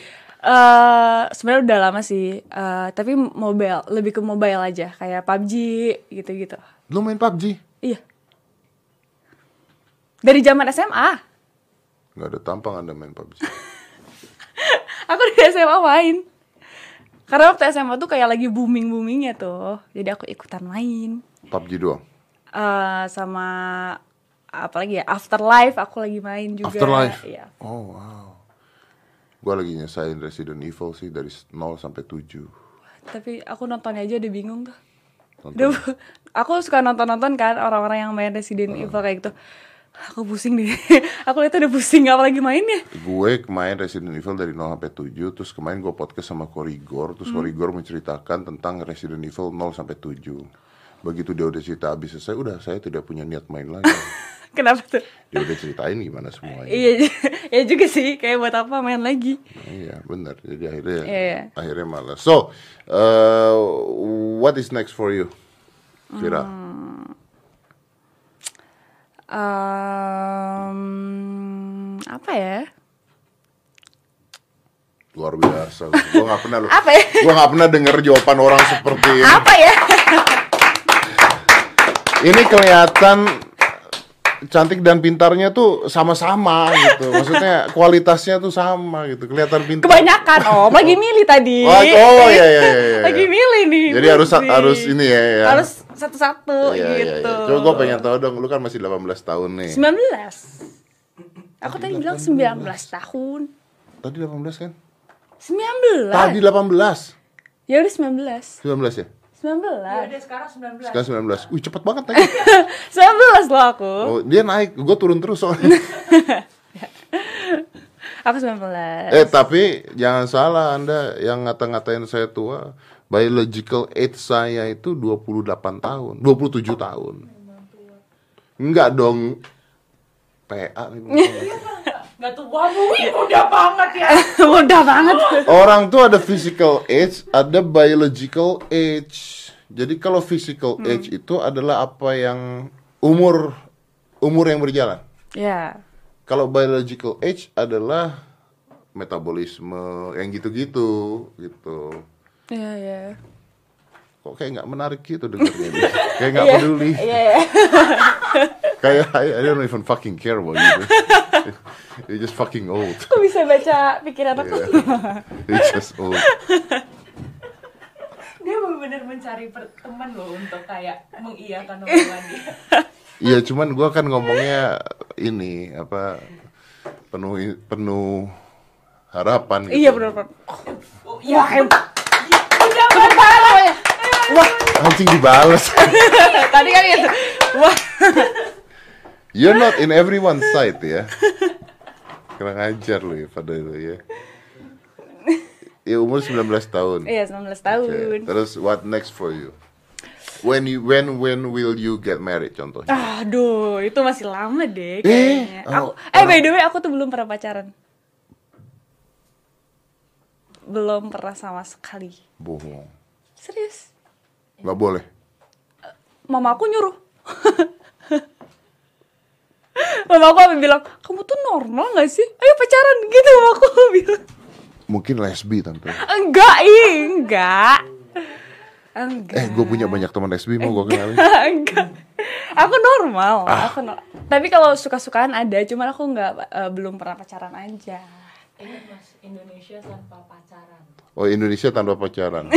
eh sebenarnya udah lama sih, eh, tapi mobile, lebih ke mobile aja, kayak PUBG gitu-gitu. Lu main PUBG? Iya. Dari zaman SMA, Gak ada tampang Anda main PUBG. aku dari SMA main. Karena waktu SMA tuh kayak lagi booming boomingnya tuh, jadi aku ikutan main. PUBG doang. eh sama apa lagi ya Afterlife aku lagi main juga. Afterlife. Iya. Oh wow. Gua lagi nyesain Resident Evil sih dari 0 sampai 7. Tapi aku nontonnya aja udah bingung tuh. Nonton. Udah, aku suka nonton-nonton kan orang-orang yang main Resident Evil kayak gitu. Aku pusing deh. aku lihat udah pusing apalagi mainnya. Gue kemarin Resident Evil dari 0 sampai 7 Terus kemarin gue podcast sama Korigor Terus Korigor menceritakan tentang Resident Evil 0 sampai 7 Begitu dia udah cerita habis selesai Udah saya tidak punya niat main lagi Kenapa tuh? Dia udah ceritain gimana semuanya Iya, ya juga sih. Kayak buat apa main lagi? Iya benar Jadi akhirnya Iya. Akhirnya malas So uh, What is next for you? Vira Em, apa ya? Luar biasa Gue gak pernah lu Apa ya? Gue gak pernah denger jawaban orang seperti ini Apa ya? Ini kelihatan cantik dan pintarnya tuh sama-sama gitu. Maksudnya kualitasnya tuh sama gitu. Kelihatan pintar. Kebanyakan om, lagi milih tadi. Oh, oh, iya, iya, iya, iya. Lagi milih nih. Jadi harus mesti. harus ini ya, ya. Harus satu-satu Iya, iya, gitu. iya. Coba gue pengen tahu dong, lu kan masih 18 tahun nih. 19. Aku tadi bilang 19 tahun. Tadi 18 kan? 19. Tadi 18. Ya udah 19. 19 ya? 19. Ya udah sekarang 19. Sekarang 19. Wih, cepet banget lagi. 19 loh aku. Oh, dia naik, gue turun terus soalnya. Aku 19. Eh tapi jangan salah Anda yang ngata-ngatain saya tua Biological age saya itu 28 tahun 27 tahun Enggak dong PA tua bu, Wih, muda banget ya. Mudah banget. Orang tuh ada physical age Ada biological age Jadi kalau physical age itu adalah apa yang Umur Umur yang berjalan Ya. Kalau biological age adalah Metabolisme Yang gitu-gitu Gitu Iya, iya. Kok kayak nggak menarik gitu dengernya dia. kayak nggak Iya. peduli Iya, iya. kayak I, I don't even fucking care about you you're just fucking old Kok bisa baca pikiran aku? Yeah. you're just old Dia benar-benar mencari teman loh untuk kayak mengiyakan omongan dia. iya cuman gua kan ngomongnya ini apa penuh penuh harapan gitu. Iya benar benar. Oh, ya, Udah banget. Wah anjing dibales Tadi kan gitu. Wah. you're not in everyone's side ya kurang ajar lu ya pada lu ya ya umur 19 tahun Iya 19 Oke, tahun. Terus what next for you? When you when when will you get married contohnya? Aduh, itu masih lama deh kayaknya. Eh, aku, oh, eh by the way aku tuh belum pernah pacaran. Belum pernah sama sekali. Bohong. Serius. Nggak boleh. Mama aku nyuruh. Mama aku sampai bilang, kamu tuh normal gak sih? Ayo pacaran gitu mama aku bilang. Mungkin lesbi tante. Enggak, ih, enggak. Enggak. Eh, gue punya banyak teman lesbi mau gue kenalin. enggak. Aku normal. Ah. Aku no- Tapi kalau suka-sukaan ada, cuman aku nggak eh, belum pernah pacaran aja. Ini mas Indonesia tanpa pacaran. Oh Indonesia tanpa pacaran.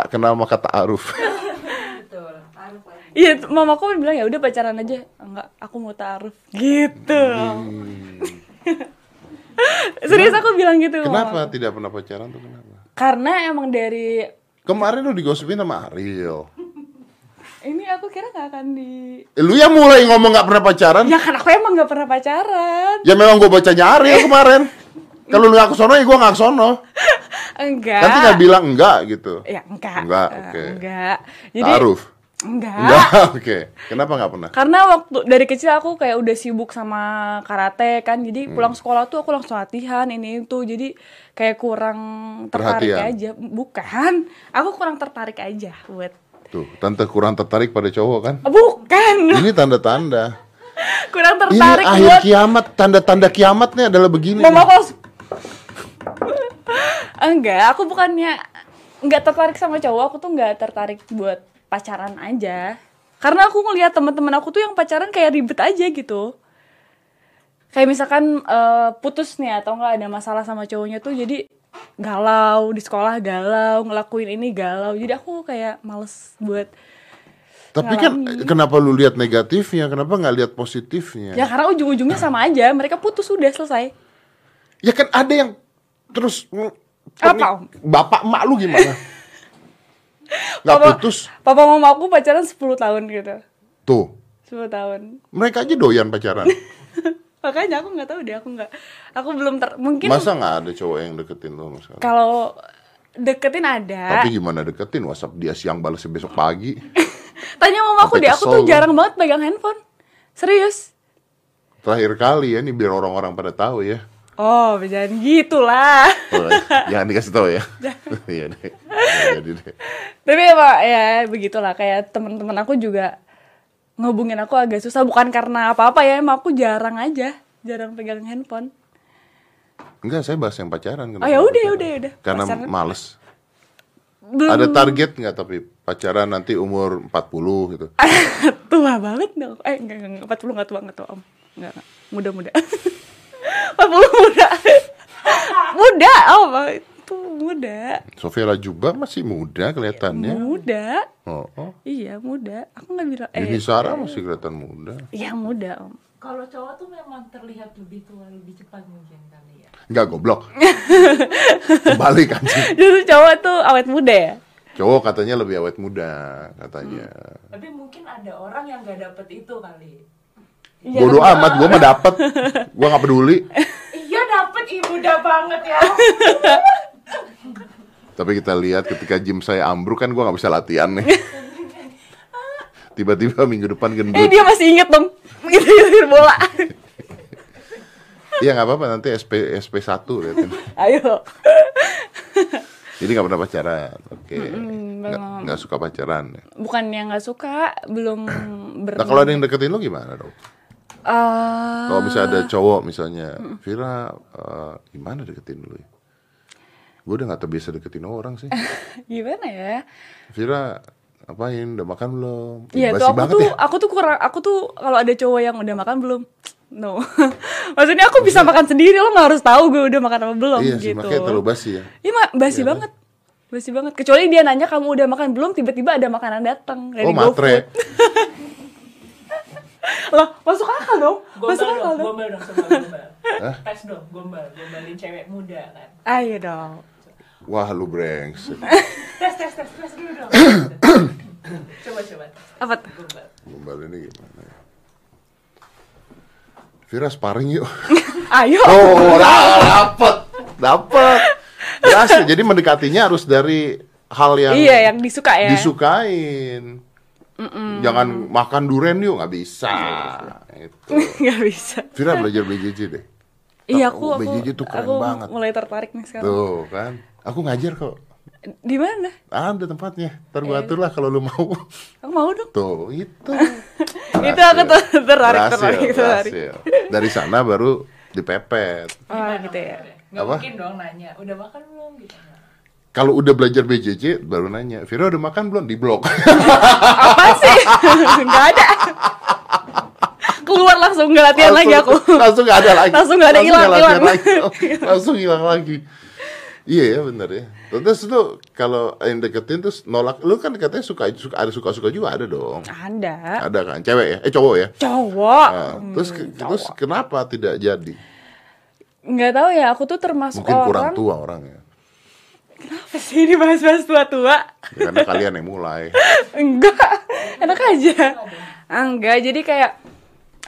Tak kenal maka tak aruf. Iya, mamaku bilang ya udah pacaran aja. Enggak, aku mau taruh. Gitu. Serius aku bilang gitu. kenapa mamaku. tidak pernah pacaran tuh kenapa? Karena emang dari Kemarin lu digosipin sama Ariel. ini aku kira nggak akan di. Eh, lu yang mulai ngomong nggak pernah pacaran? Ya kan aku emang nggak pernah pacaran. Ya memang gue bacanya Ariel kemarin. Kalau lu nggak ke sono ya gue nggak ke sono. Enggak. Kan tinggal bilang enggak gitu. Ya enggak. Enggak, Eh, oke. Enggak. Jadi Aruf. enggak. Enggak, oke. Kenapa nggak pernah? Karena waktu dari kecil aku kayak udah sibuk sama karate kan, jadi Hmm. pulang sekolah tuh aku langsung latihan ini itu, jadi kayak kurang tertarik Perhatian. aja. Bukan, aku kurang tertarik aja buat. Tuh, tante kurang tertarik pada cowok kan? Bukan, Ini tanda-tanda. kurang Ini tertarik akhir buat. kiamat, tanda-tanda kiamatnya adalah begini. Mama kos. Enggak, aku bukannya enggak tertarik sama cowok, aku tuh enggak tertarik buat pacaran aja. Karena aku ngelihat teman-teman aku tuh yang pacaran kayak ribet aja gitu. Kayak misalkan eh, putus nih atau enggak ada masalah sama cowoknya tuh jadi galau di sekolah galau ngelakuin ini galau jadi aku kayak males buat Tapi kan ngalamin. kenapa lu lihat negatifnya? Kenapa nggak lihat positifnya? ya karena ujung-ujungnya sama aja mereka putus udah selesai Ya kan ada yang Terus mm, Apa? Bapak emak lu gimana? Gak Papa- putus? Papa mama aku pacaran 10 tahun gitu. Tuh, 10 tahun. mereka aja doyan pacaran. Makanya aku nggak tahu deh, aku nggak. Aku belum ter mungkin Masa nggak ada cowok yang deketin lo mas? kalau deketin ada. Tapi gimana deketin? WhatsApp dia siang balasnya besok pagi. Tanya mama aku Sampai deh, aku tuh jarang banget pegang handphone. Serius. Terakhir kali ya, nih biar orang-orang pada tahu ya. Oh, jangan gitu lah. Oh, jangan dikasih tahu ya. Iya deh. Jadi deh. Tapi emang ya begitulah kayak teman-teman aku juga ngehubungin aku agak susah bukan karena apa-apa ya, emang aku jarang aja, jarang pegang handphone. Enggak, saya bahas yang pacaran. Oh, ya udah, ya udah, ya udah. Karena Pacaran. males. Belum Ada target nggak tapi pacaran nanti umur 40 gitu. tua banget dong. Eh, enggak, enggak, enggak, 40 enggak tua, enggak tua, Om. Enggak, enggak. muda-muda. 40 muda. muda, Om. Itu muda. Sofia Lajuba masih muda kelihatannya. Muda. Oh, oh. Iya, muda. Aku nggak bilang Ini eh Sarah masih kelihatan muda. Iya, muda, Om. Kalau cowok tuh memang terlihat lebih tua lebih cepat mungkin kali ya. Enggak goblok. Kembali kan Justru cowok tuh awet muda ya? Cowok katanya lebih awet muda katanya. Tapi mungkin ada orang yang gak dapet itu kali. Iya, Bodoh amat, gua mah dapet. Gua nggak peduli. Iya dapet ih muda banget ya. Tapi kita lihat ketika gym saya ambruk kan gua nggak bisa latihan nih. Tiba-tiba minggu depan Eh gendut. dia masih inget dong Gitu gitu bola Iya nggak apa-apa nanti SP SP 1 liatin. Ayo Jadi nggak pernah pacaran. Oke. Nggak belum. nggak suka pacaran. Bukan yang gak suka Belum ber Nah kalau ada yang deketin lo gimana dong? Eh, Kalau misalnya ada cowok misalnya, Vira eh, gimana deketin lu ya? Gue udah gak terbiasa deketin orang sih. Gimana ya Vira apain? Udah makan belum? Iya tuh aku tuh ya. Aku tuh kurang Aku tuh kalau ada cowok yang udah makan belum No Maksudnya aku bisa makan sendiri Lo gak harus tahu gue udah makan apa belum Iya gitu makanya terlalu basi ya. Iya mak basi Iya, banget Basi banget Kecuali dia nanya kamu udah makan belum Tiba-tiba ada makanan datang dari Oh GoFood. Loh masuk akal dong Gombal Masuk akal dong, dong gombal dong sama gombal. Tes dong, gombal, gombalin cewek muda kan. Ayo dong Wah lu brengsek. Tes, tes, tes, tes dulu dong. coba, coba. tes. Apa tuh? Gombal. Gombal ini gimana ya? Vira sparring yuk. Ayo Oh, dapet, dapet. Berhasil. Jadi mendekatinya harus dari hal yang Iya yang disuka ya disukain. Jangan makan duren yuk, nggak bisa. Itu. Gak bisa Vira belajar BJJ deh. Iya Oh, aku aku, BJJ tuh keren aku banget. mulai tertarik nih sekarang Tuh kan. Aku ngajar kok. Di mana? Ada tempatnya. Ntar gua atur lah kalau lu mau. Aku mau dong Tuh, itu. Itu aku tuh tertarik tertarik tertarik. Dari sana baru dipepet. Oh gitu ya Gak Apa? mungkin dong nanya, udah makan belum gitu. Kalau udah belajar BJJ baru nanya, Vira udah makan belum? Di blok. Apa sih? Gak ada. Keluar langsung gak latihan lagi aku. langsung gak ada lagi. Langsung nggak ada, hilang, nggak hilang. lagi. langsung hilang lagi. Iya ya bener ya. Terus itu kalau yang deketin terus nolak lu kan katanya suka suka ada suka suka juga ada dong. Ada. Ada kan? Cewek ya? Eh cowok ya? Cowok. Nah, terus ke- terus kenapa tidak jadi? Nggak tahu ya aku tuh termasuk mungkin kurang orang tua orangnya Apa sih ini bahas-bahas tua-tua ya, karena kalian yang mulai Enggak Enak aja Enggak jadi kayak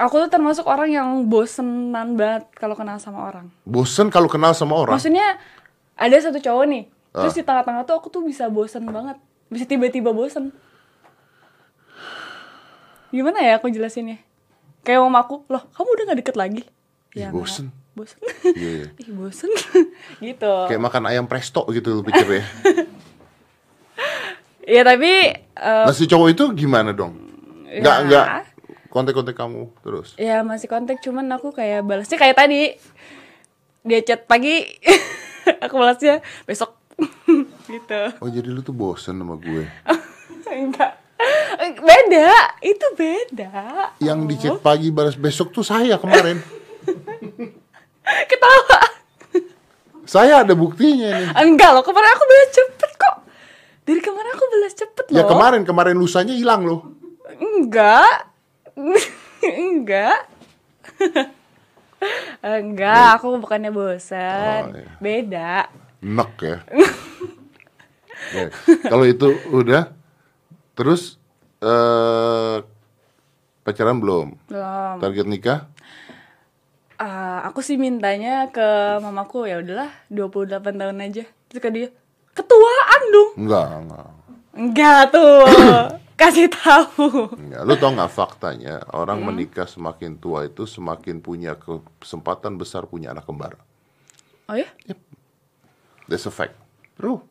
Aku tuh termasuk orang yang bosenan banget kalau kenal sama orang bosen kalau kenal sama orang Maksudnya ada satu cowok nih, terus Ah. di tengah-tengah tuh aku tuh bisa bosen banget, bisa tiba-tiba bosen. Gimana ya aku jelasinnya? Kayak mama aku, loh kamu udah gak deket lagi? Nggak. bosen. Bosen. Iya, iya. Ih bosen. gitu. kayak makan ayam presto gitu lu pikir ya Ya tapi, eh, nah si cowok itu gimana dong nggak Ya. nggak kontak-kontak kamu terus ya masih kontak, cuman aku kayak balasnya kayak tadi. Dia chat pagi, aku balasnya besok. gitu. oh jadi lu tuh bosen sama gue Enggak. Beda, itu beda. yang di chat pagi balas besok tuh saya kemarin Ketawa. saya ada buktinya nih Enggak loh, kemarin aku balas cepet kok. Dari kemarin aku balas cepet loh. ya kemarin kemarin lusanya hilang loh Enggak. Enggak. Enggak, aku bukannya bosan. Oh, iya. Beda. Nek ya. Ya, Kalau itu udah, terus eh pacaran belum? Belum. Target nikah? Eh, aku sih mintanya ke mamaku ya udahlah 28 tahun aja. Terus ke dia, ketuaan dong. Enggak, enggak. Enggak tuh. Kasih tahu. Enggak. Lu tau nggak faktanya orang menikah semakin tua itu semakin punya kesempatan besar punya anak kembar. Oh ya? That's a fact. Bro,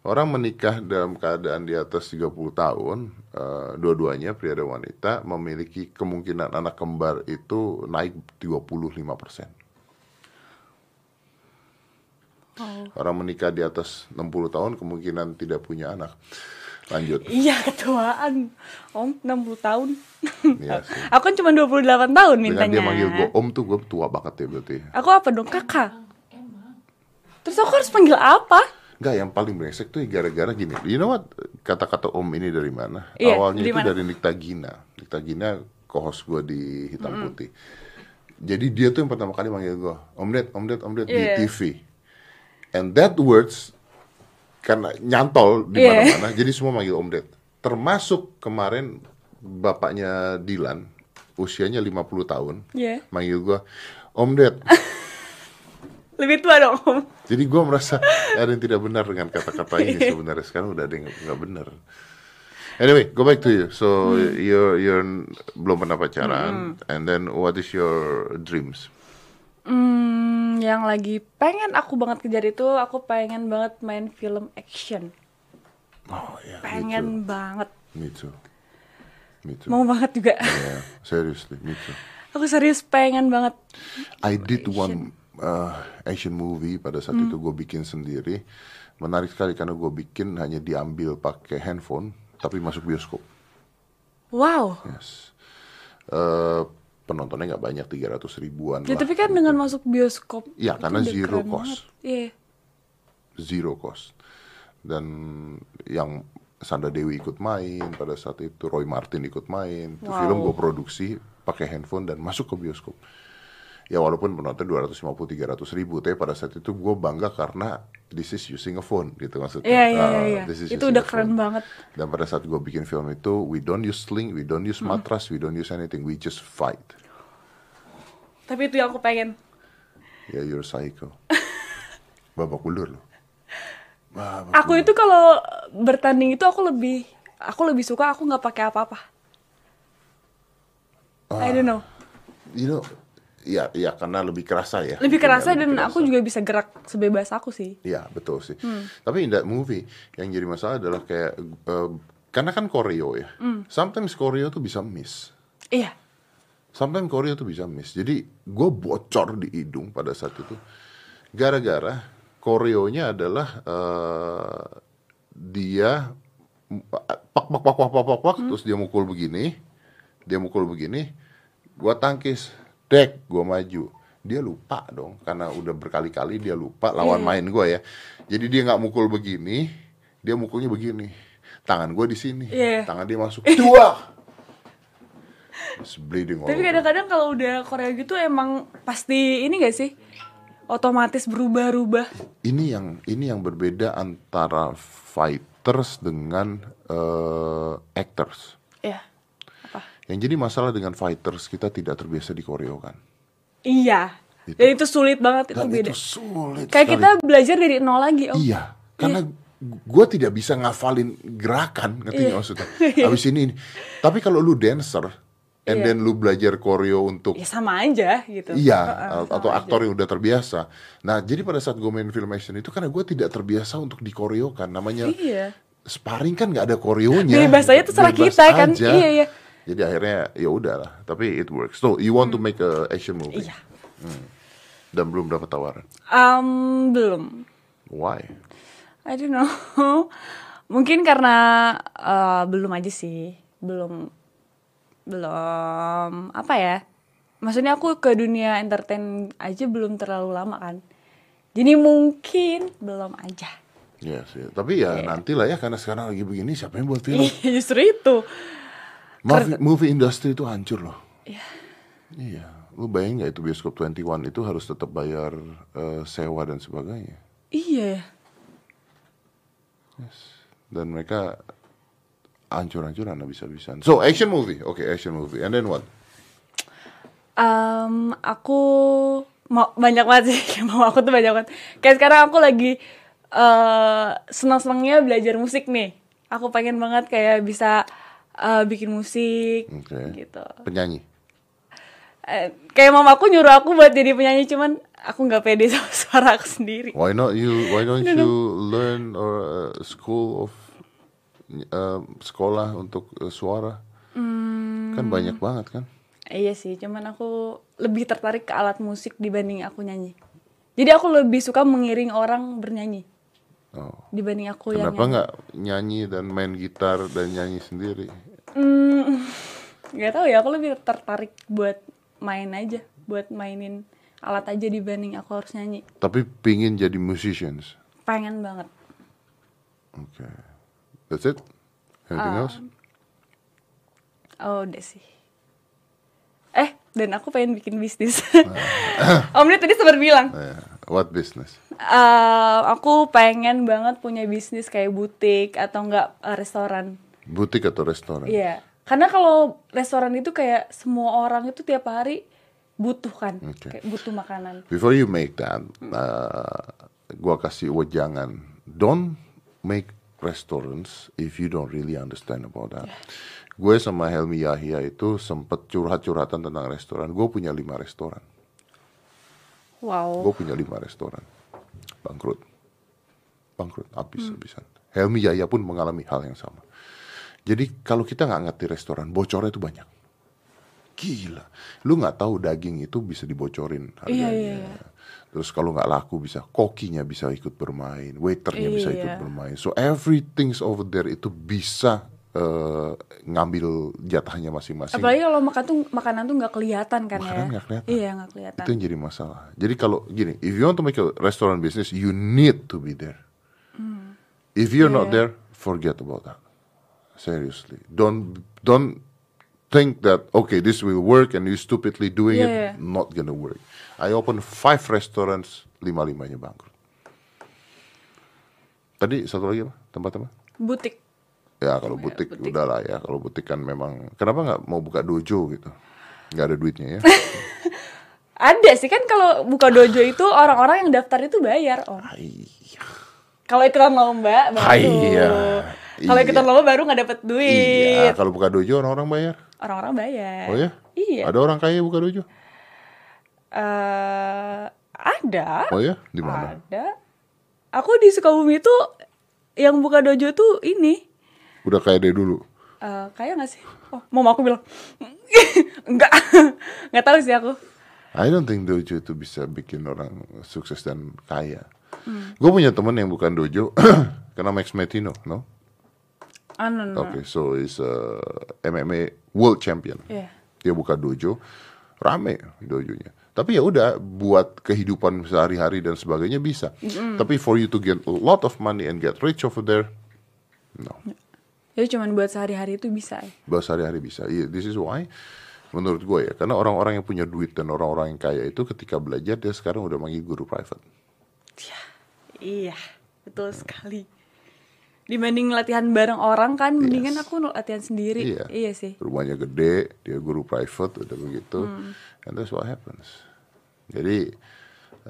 orang menikah dalam keadaan di atas 30 tahun, eh, dua-duanya pria dan wanita memiliki kemungkinan anak kembar itu naik 25%. Orang menikah di atas 60 tahun kemungkinan tidak punya anak. Lanjut. Iya ketuaan. Om 60 tahun. Iya sih. aku kan cuma 28 tahun Dengan mintanya. dia manggil gue om tuh gue tua banget ya berarti. Aku apa dong kakak? Terus aku harus panggil apa? Enggak, yang paling brengsek tuh gara-gara gini. You know what? Kata-kata om ini dari mana? Iya, Awalnya dari itu dari Nikta Gina. Nikta Gina co-host gue di Hitam Hmm. Putih. Jadi dia tuh yang pertama kali manggil gue, Om Ded, Om Ded, Om Ded di Iya. TV. And that words karena nyantol di Iya. mana-mana, jadi semua manggil Om Ded. Termasuk kemarin bapaknya Dilan, usianya 50 tahun, Iya. manggil gue, Om Ded. Lebih tua dong om. Jadi gue merasa ada yang tidak benar dengan kata-kata ini sebenarnya sekarang udah ada yang nggak benar. Anyway, go back to you. So Hmm. you're you're belum pernah pacaran, and then what is your dreams? Hmm, yang lagi pengen aku banget kejar itu aku pengen banget main film action. Oh ya, Pengen banget. me too, me too. Mau banget juga. Yeah, seriously, me too. aku serius pengen banget. I did one uh, action movie pada saat Hmm. itu gue bikin sendiri. Menarik sekali karena gue bikin hanya diambil pakai handphone, tapi masuk bioskop. Wow. Yes. Eh, penontonnya nggak banyak 300 ribuan Ya lah. tapi kan dengan masuk bioskop. Iya, itu karena zero cost. Iya. zero cost dan yang Sandra Dewi ikut main pada saat itu Roy Martin ikut main itu Wow. film gue produksi pakai handphone dan masuk ke bioskop ya walaupun penonton 250-300 ribu tapi pada saat itu gue bangga karena this is using a phone gitu maksudnya Iya iya Ah, iya. this is Itu udah keren phone. banget. dan pada saat gue bikin film itu we don't use sling we don't use Hmm. matras we don't use anything we just fight Tapi itu yang aku pengen. ya you're psycho babak belur loh babak Aku itu kalau bertanding itu aku lebih aku lebih suka aku nggak pakai apa-apa. I don't know. you know ya ya karena lebih kerasa ya Lebih ya, kerasa dan lebih aku juga bisa gerak sebebas aku sih. Iya betul sih. Hmm. Tapi in that movie yang jadi masalah adalah kayak eh, karena kan koreo ya. Hmm. Sometimes koreo tuh bisa miss. Iya. Sometimes koreo tuh bisa miss. Jadi gue bocor di hidung pada saat itu. Gara-gara koreonya adalah eh, dia pak pak pak pak pak pak, pak, terus dia mukul begini, dia mukul begini, gua tangkis, dek, gua maju. Dia lupa dong karena udah berkali-kali dia lupa lawan main gua ya. Jadi dia nggak mukul begini, dia mukulnya begini. Tangan gua di sini, Iya. tangan dia masuk. Dua. It's bleeding Tapi kadang-kadang kalau udah Korea gitu emang pasti ini gak sih? Otomatis berubah-ubah. ini yang ini yang berbeda antara fighters dengan eh, actors. Iya. Yang jadi masalah dengan fighters kita tidak terbiasa dikoreokan. Iya. Gitu. Dan itu sulit banget itu Dan beda. itu sulit Kayak sekali. kita belajar dari nol lagi, Om. Iya, karena gue tidak bisa ngafalin gerakan, ngerti Iya. maksudnya? Abis ini, ini. Tapi kalau lu dancer, and Iya. then lu belajar koreo untuk Ya sama aja gitu. Iya, atau aja. aktor yang udah terbiasa. Nah, jadi pada saat gue main film action itu karena gue tidak terbiasa untuk dikoreokan. Namanya Iya. sparring kan nggak ada koreonya. Bebas aja terserah Bebas kita kan. aja. Iya, iya. Jadi akhirnya ya udahlah. Tapi it works. So you want to make a action movie? Iya. Dan belum dapat tawaran. Um, belum. Why? I don't know. Mungkin karena eh, belum aja sih. Belum belum apa ya? Maksudnya aku ke dunia entertain aja belum terlalu lama kan. Jadi mungkin belum aja. Iya sih. Tapi ya nantilah ya karena sekarang lagi begini siapa yang buat film? Iya, Justru itu. Movie, movie industry itu hancur loh. Iya. Iya. Lu bayangin nggak itu bioskop 21 itu harus tetap bayar eh, sewa dan sebagainya. Iya. Dan mereka hancur-hancuran habis-habisan. So action movie, oke action movie. And then what? Em, aku mau banyak banget sih mau aku tuh banyak banget. Kayak sekarang aku lagi eh senang-senangnya belajar musik nih. Aku pengen banget kayak bisa eh, bikin musik Oke. gitu. Penyanyi. Eh, kayak mamaku nyuruh aku buat jadi penyanyi cuman aku nggak pede sama suara aku sendiri. Why not you? Why don't you learn or uh, school of uh, sekolah untuk uh, suara? Kan banyak banget kan? Iya sih, cuman aku lebih tertarik ke alat musik dibanding aku nyanyi. Jadi aku lebih suka mengiring orang bernyanyi Oh. dibanding aku yang Kenapa nggak nyanyi dan main gitar dan nyanyi sendiri? Hmm, nggak tahu ya, aku lebih tertarik buat main aja, buat mainin alat aja dibanding aku harus nyanyi. Tapi pingin jadi musicians. Pengen banget. Oke. That's it? Anything else? Oh, udah sih. Eh, dan aku pengen bikin bisnis. Om Nid tadi sempat bilang, Eh, what business? eh, aku pengen banget punya bisnis kayak butik atau enggak eh, restoran. Butik atau restoran? Iya, karena kalau restoran itu kayak semua orang itu tiap hari butuh kan, Oke. kayak butuh makanan. Before you make that, uh, gua kasih wejangan. Don't make restaurants if you don't really understand about that. Gue sama Helmi Yahya itu sempet curhat-curhatan tentang restoran. Gue punya lima restoran. Wow. Gue punya lima restoran. Bangkrut. Bangkrut, habis-habisan. Helmi Yahya pun mengalami hal yang sama. Jadi kalau kita nggak ngerti restoran, bocornya itu banyak. Gila. Lu nggak tahu daging itu bisa dibocorin harganya. Iya, iya, iya. Terus kalau nggak laku bisa, kokinya bisa ikut bermain, waiternya bisa ikut Iya. bermain. So everything's over there itu bisa eh, ngambil jatahnya masing-masing. Apalagi kalau makan tuh makanan tuh nggak kelihatan kan Makanan ya? nggak kelihatan. Iya nggak kelihatan. Itu yang jadi masalah. Jadi kalau gini, if you want to make a restaurant business, you need to be there. If you're not Iya. there, forget about that. Seriously, don't don't think that okay, this will work and you stupidly doing Yeah, it, yeah. not gonna work. I open five restaurants, lima limanya bangkrut. Tadi satu lagi apa? Tempat apa? Butik. Ya kalau butik, butik. udahlah ya. Kalau butik kan memang kenapa nggak mau buka dojo gitu? Nggak ada duitnya ya. Ada sih kan kalau buka dojo itu orang-orang yang daftar itu bayar. Oh. Kalau ikutan lomba baru. Iya. Kalau Iya. ikutan lomba baru nggak dapet duit. Iya, kalau buka dojo orang-orang bayar. Orang-orang bayar. Oh ya? Iya. Ada orang kaya buka dojo? Eh, ada. Oh ya? Di mana? Ada. Aku di Sukabumi tuh yang buka dojo tuh ini. Udah kaya dari dulu. eh kayak gak sih? Oh, mama aku bilang enggak, nggak tahu sih aku. I don't think dojo itu bisa bikin orang sukses dan kaya. Hmm. Gue punya temen yang bukan dojo, karena Max Metino, no? Anu, no. Oke, so is a MMA world champion. Iya. Dia buka dojo, rame dojonya. Tapi ya udah buat kehidupan sehari-hari dan sebagainya bisa. Tapi for you to get a lot of money and get rich over there, no. Jadi cuman buat sehari-hari itu bisa. ya. Bahas sehari-hari bisa. Iya, this is why menurut gue ya, karena orang-orang yang punya duit dan orang-orang yang kaya itu ketika belajar dia sekarang udah manggil guru private. Iya, betul sekali. Dibanding latihan bareng orang kan, mendingan aku latihan sendiri. Iya. Iya sih. Rumahnya gede, dia guru private udah begitu, Hmm. and that's what happens. Jadi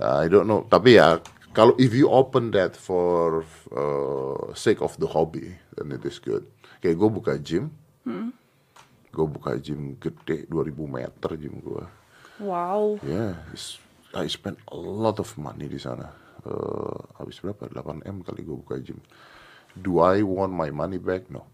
I don't know, tapi ya kalau if you open that for uh, sake of the hobby, then it is good. Kayak gue buka gym, Hmm. gue buka gym gede 2000 meter gym gue. Wow. Yeah, I spend a lot of money di sana. Uh, habis berapa? 8 m kali gue buka gym. Do I want my money back? No.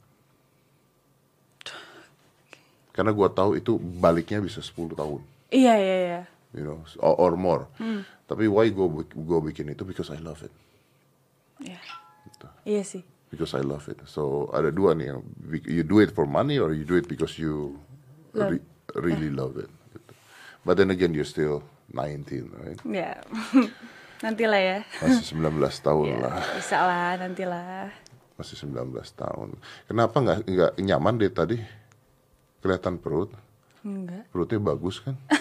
Karena gue tahu itu baliknya bisa 10 tahun, Iya, iya, iya. you know, or, or more. Hmm. Tapi why gue gue bikin itu because I love it, Iya. Iya sih. because I love it. So ada dua nih yang you do it for money or you do it because you Love. re- really love it. gitu. But then again you're still 19, right? Ya. Nantilah ya. Masih 19 tahun Ya, lah. bisa lah, nantilah. Masih 19 tahun. Kenapa nggak nggak nyaman deh tadi? Kelihatan perut. Enggak. Perutnya bagus kan?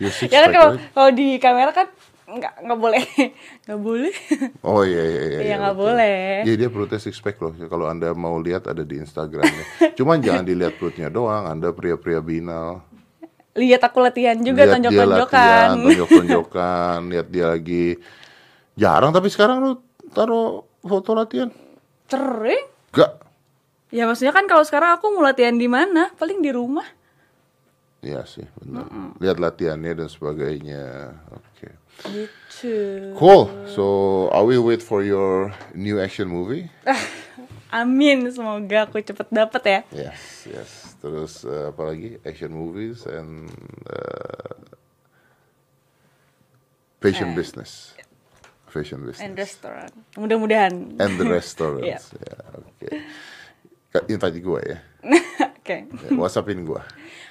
Six ya kan kalau kalau di kamera kan nggak nggak boleh nggak boleh Oh iya iya iya. Iya, nggak boleh. Iya dia perutnya six pack loh. Kalau anda mau lihat ada di Instagramnya. Cuman jangan dilihat perutnya doang. Anda pria-pria binal. lihat aku latihan juga lihat tonjok tonjokan latihan, tonjok-tonjokan. lihat dia lagi jarang. Tapi sekarang lu taruh foto latihan. Sering Gak. ya maksudnya kan kalau sekarang aku mau latihan di mana paling di rumah Iya sih benar. Lihat latihannya dan sebagainya. Oke. gitu Cool. So I will wait for your new action movie. amin semoga aku cepet dapet ya Yes, yes. Terus eh, apa lagi? Action movies and uh, fashion business. Fashion business. and restaurant mudah-mudahan And the restaurants. Ya, oke. Ka- Invite gue ya. oke Ya, Whatsappin gue.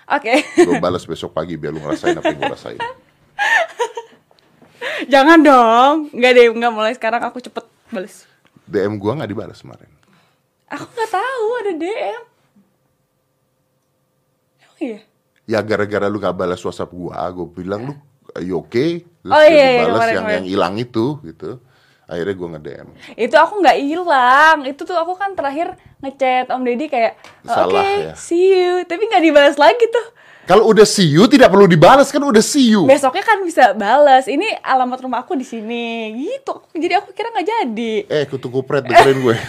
oke Gue balas besok pagi biar lu ngerasain apa yang gue rasain. jangan dong nggak deh nggak mulai sekarang aku cepet bales DM gue nggak dibalas kemarin. aku nggak tahu ada DM Emang iya Ya gara-gara lu gak balas WhatsApp gue, gue bilang lu, are you okay? Terus Oh, iya, iya, dibalas kemarin, yang kemarin. yang hilang itu gitu. Akhirnya gue nge-DM. itu aku nggak hilang itu tuh aku kan terakhir ngechat om deddy kayak oke Salah, ya. see you tapi nggak dibalas lagi tuh Kalau udah see you tidak perlu dibalas kan udah see you. besoknya kan bisa balas ini alamat rumah aku di sini gitu jadi aku kira nggak jadi Eh, kutu kupret dengerin gue.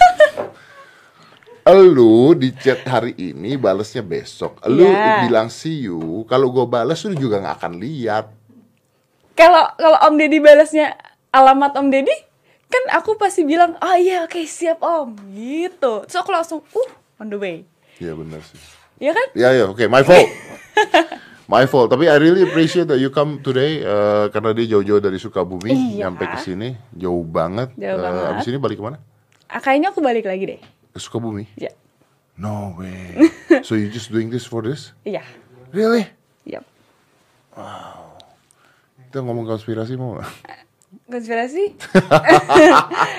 Lu di chat hari ini balesnya besok. Lu Iya. bilang see you, kalau gue balas lu juga nggak akan lihat. Kalau kalau om deddy balasnya alamat om deddy kan aku pasti bilang oh iya oke siap om gitu terus aku langsung uh on the way Iya benar sih. ya kan Ya ya, oke, my fault. my fault. Tapi I really appreciate that you come today eh, karena dia jauh-jauh dari Sukabumi Iya. nyampe ke sini, jauh banget. Jauh banget. Abis ini balik ke mana? Ah, kayaknya aku balik lagi deh Ke Sukabumi. ya No way. so you just doing this for this? iya Really? Yap. Kita ngomong konspirasi mau nggak? Konspirasi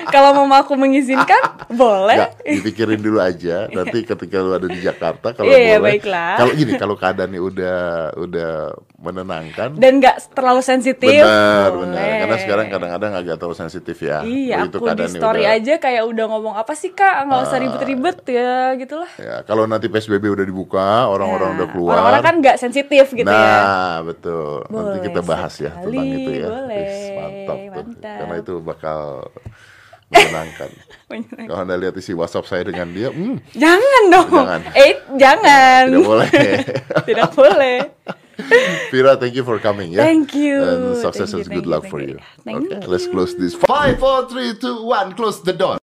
kalau mama aku mengizinkan boleh Nggak, dipikirin dulu aja. Nanti ketika lu ada di Jakarta, kalau Iya, iya, boleh. baiklah. Kalau gini, kalau keadaannya udah udah menenangkan. dan nggak terlalu sensitif Benar, boleh. benar. Karena sekarang kadang-kadang agak terlalu sensitif ya. iya Begitu aku di story udah- aja kayak udah ngomong apa sih kak nggak usah ribet-ribet ya gitulah Ya, kalau nanti PSBB udah dibuka, orang-orang Nah, udah keluar. orang-orang kan nggak sensitif gitu nah, ya betul. nanti Boleh kita bahas ya sekali, tentang itu ya. boleh. Wis, mantap, tuh. Mantap. Karena itu bakal menyenangkan. Menyenangkan. kalau Anda lihat isi WhatsApp saya dengan dia, hmm, jangan dong Jangan. eh jangan tidak boleh. tidak boleh Vira, thank you for coming ya. Thank you. And success Thank you, and good you, luck thank for you. you. Thank okay, let's close this. Five, four, three, two, one. Close the door.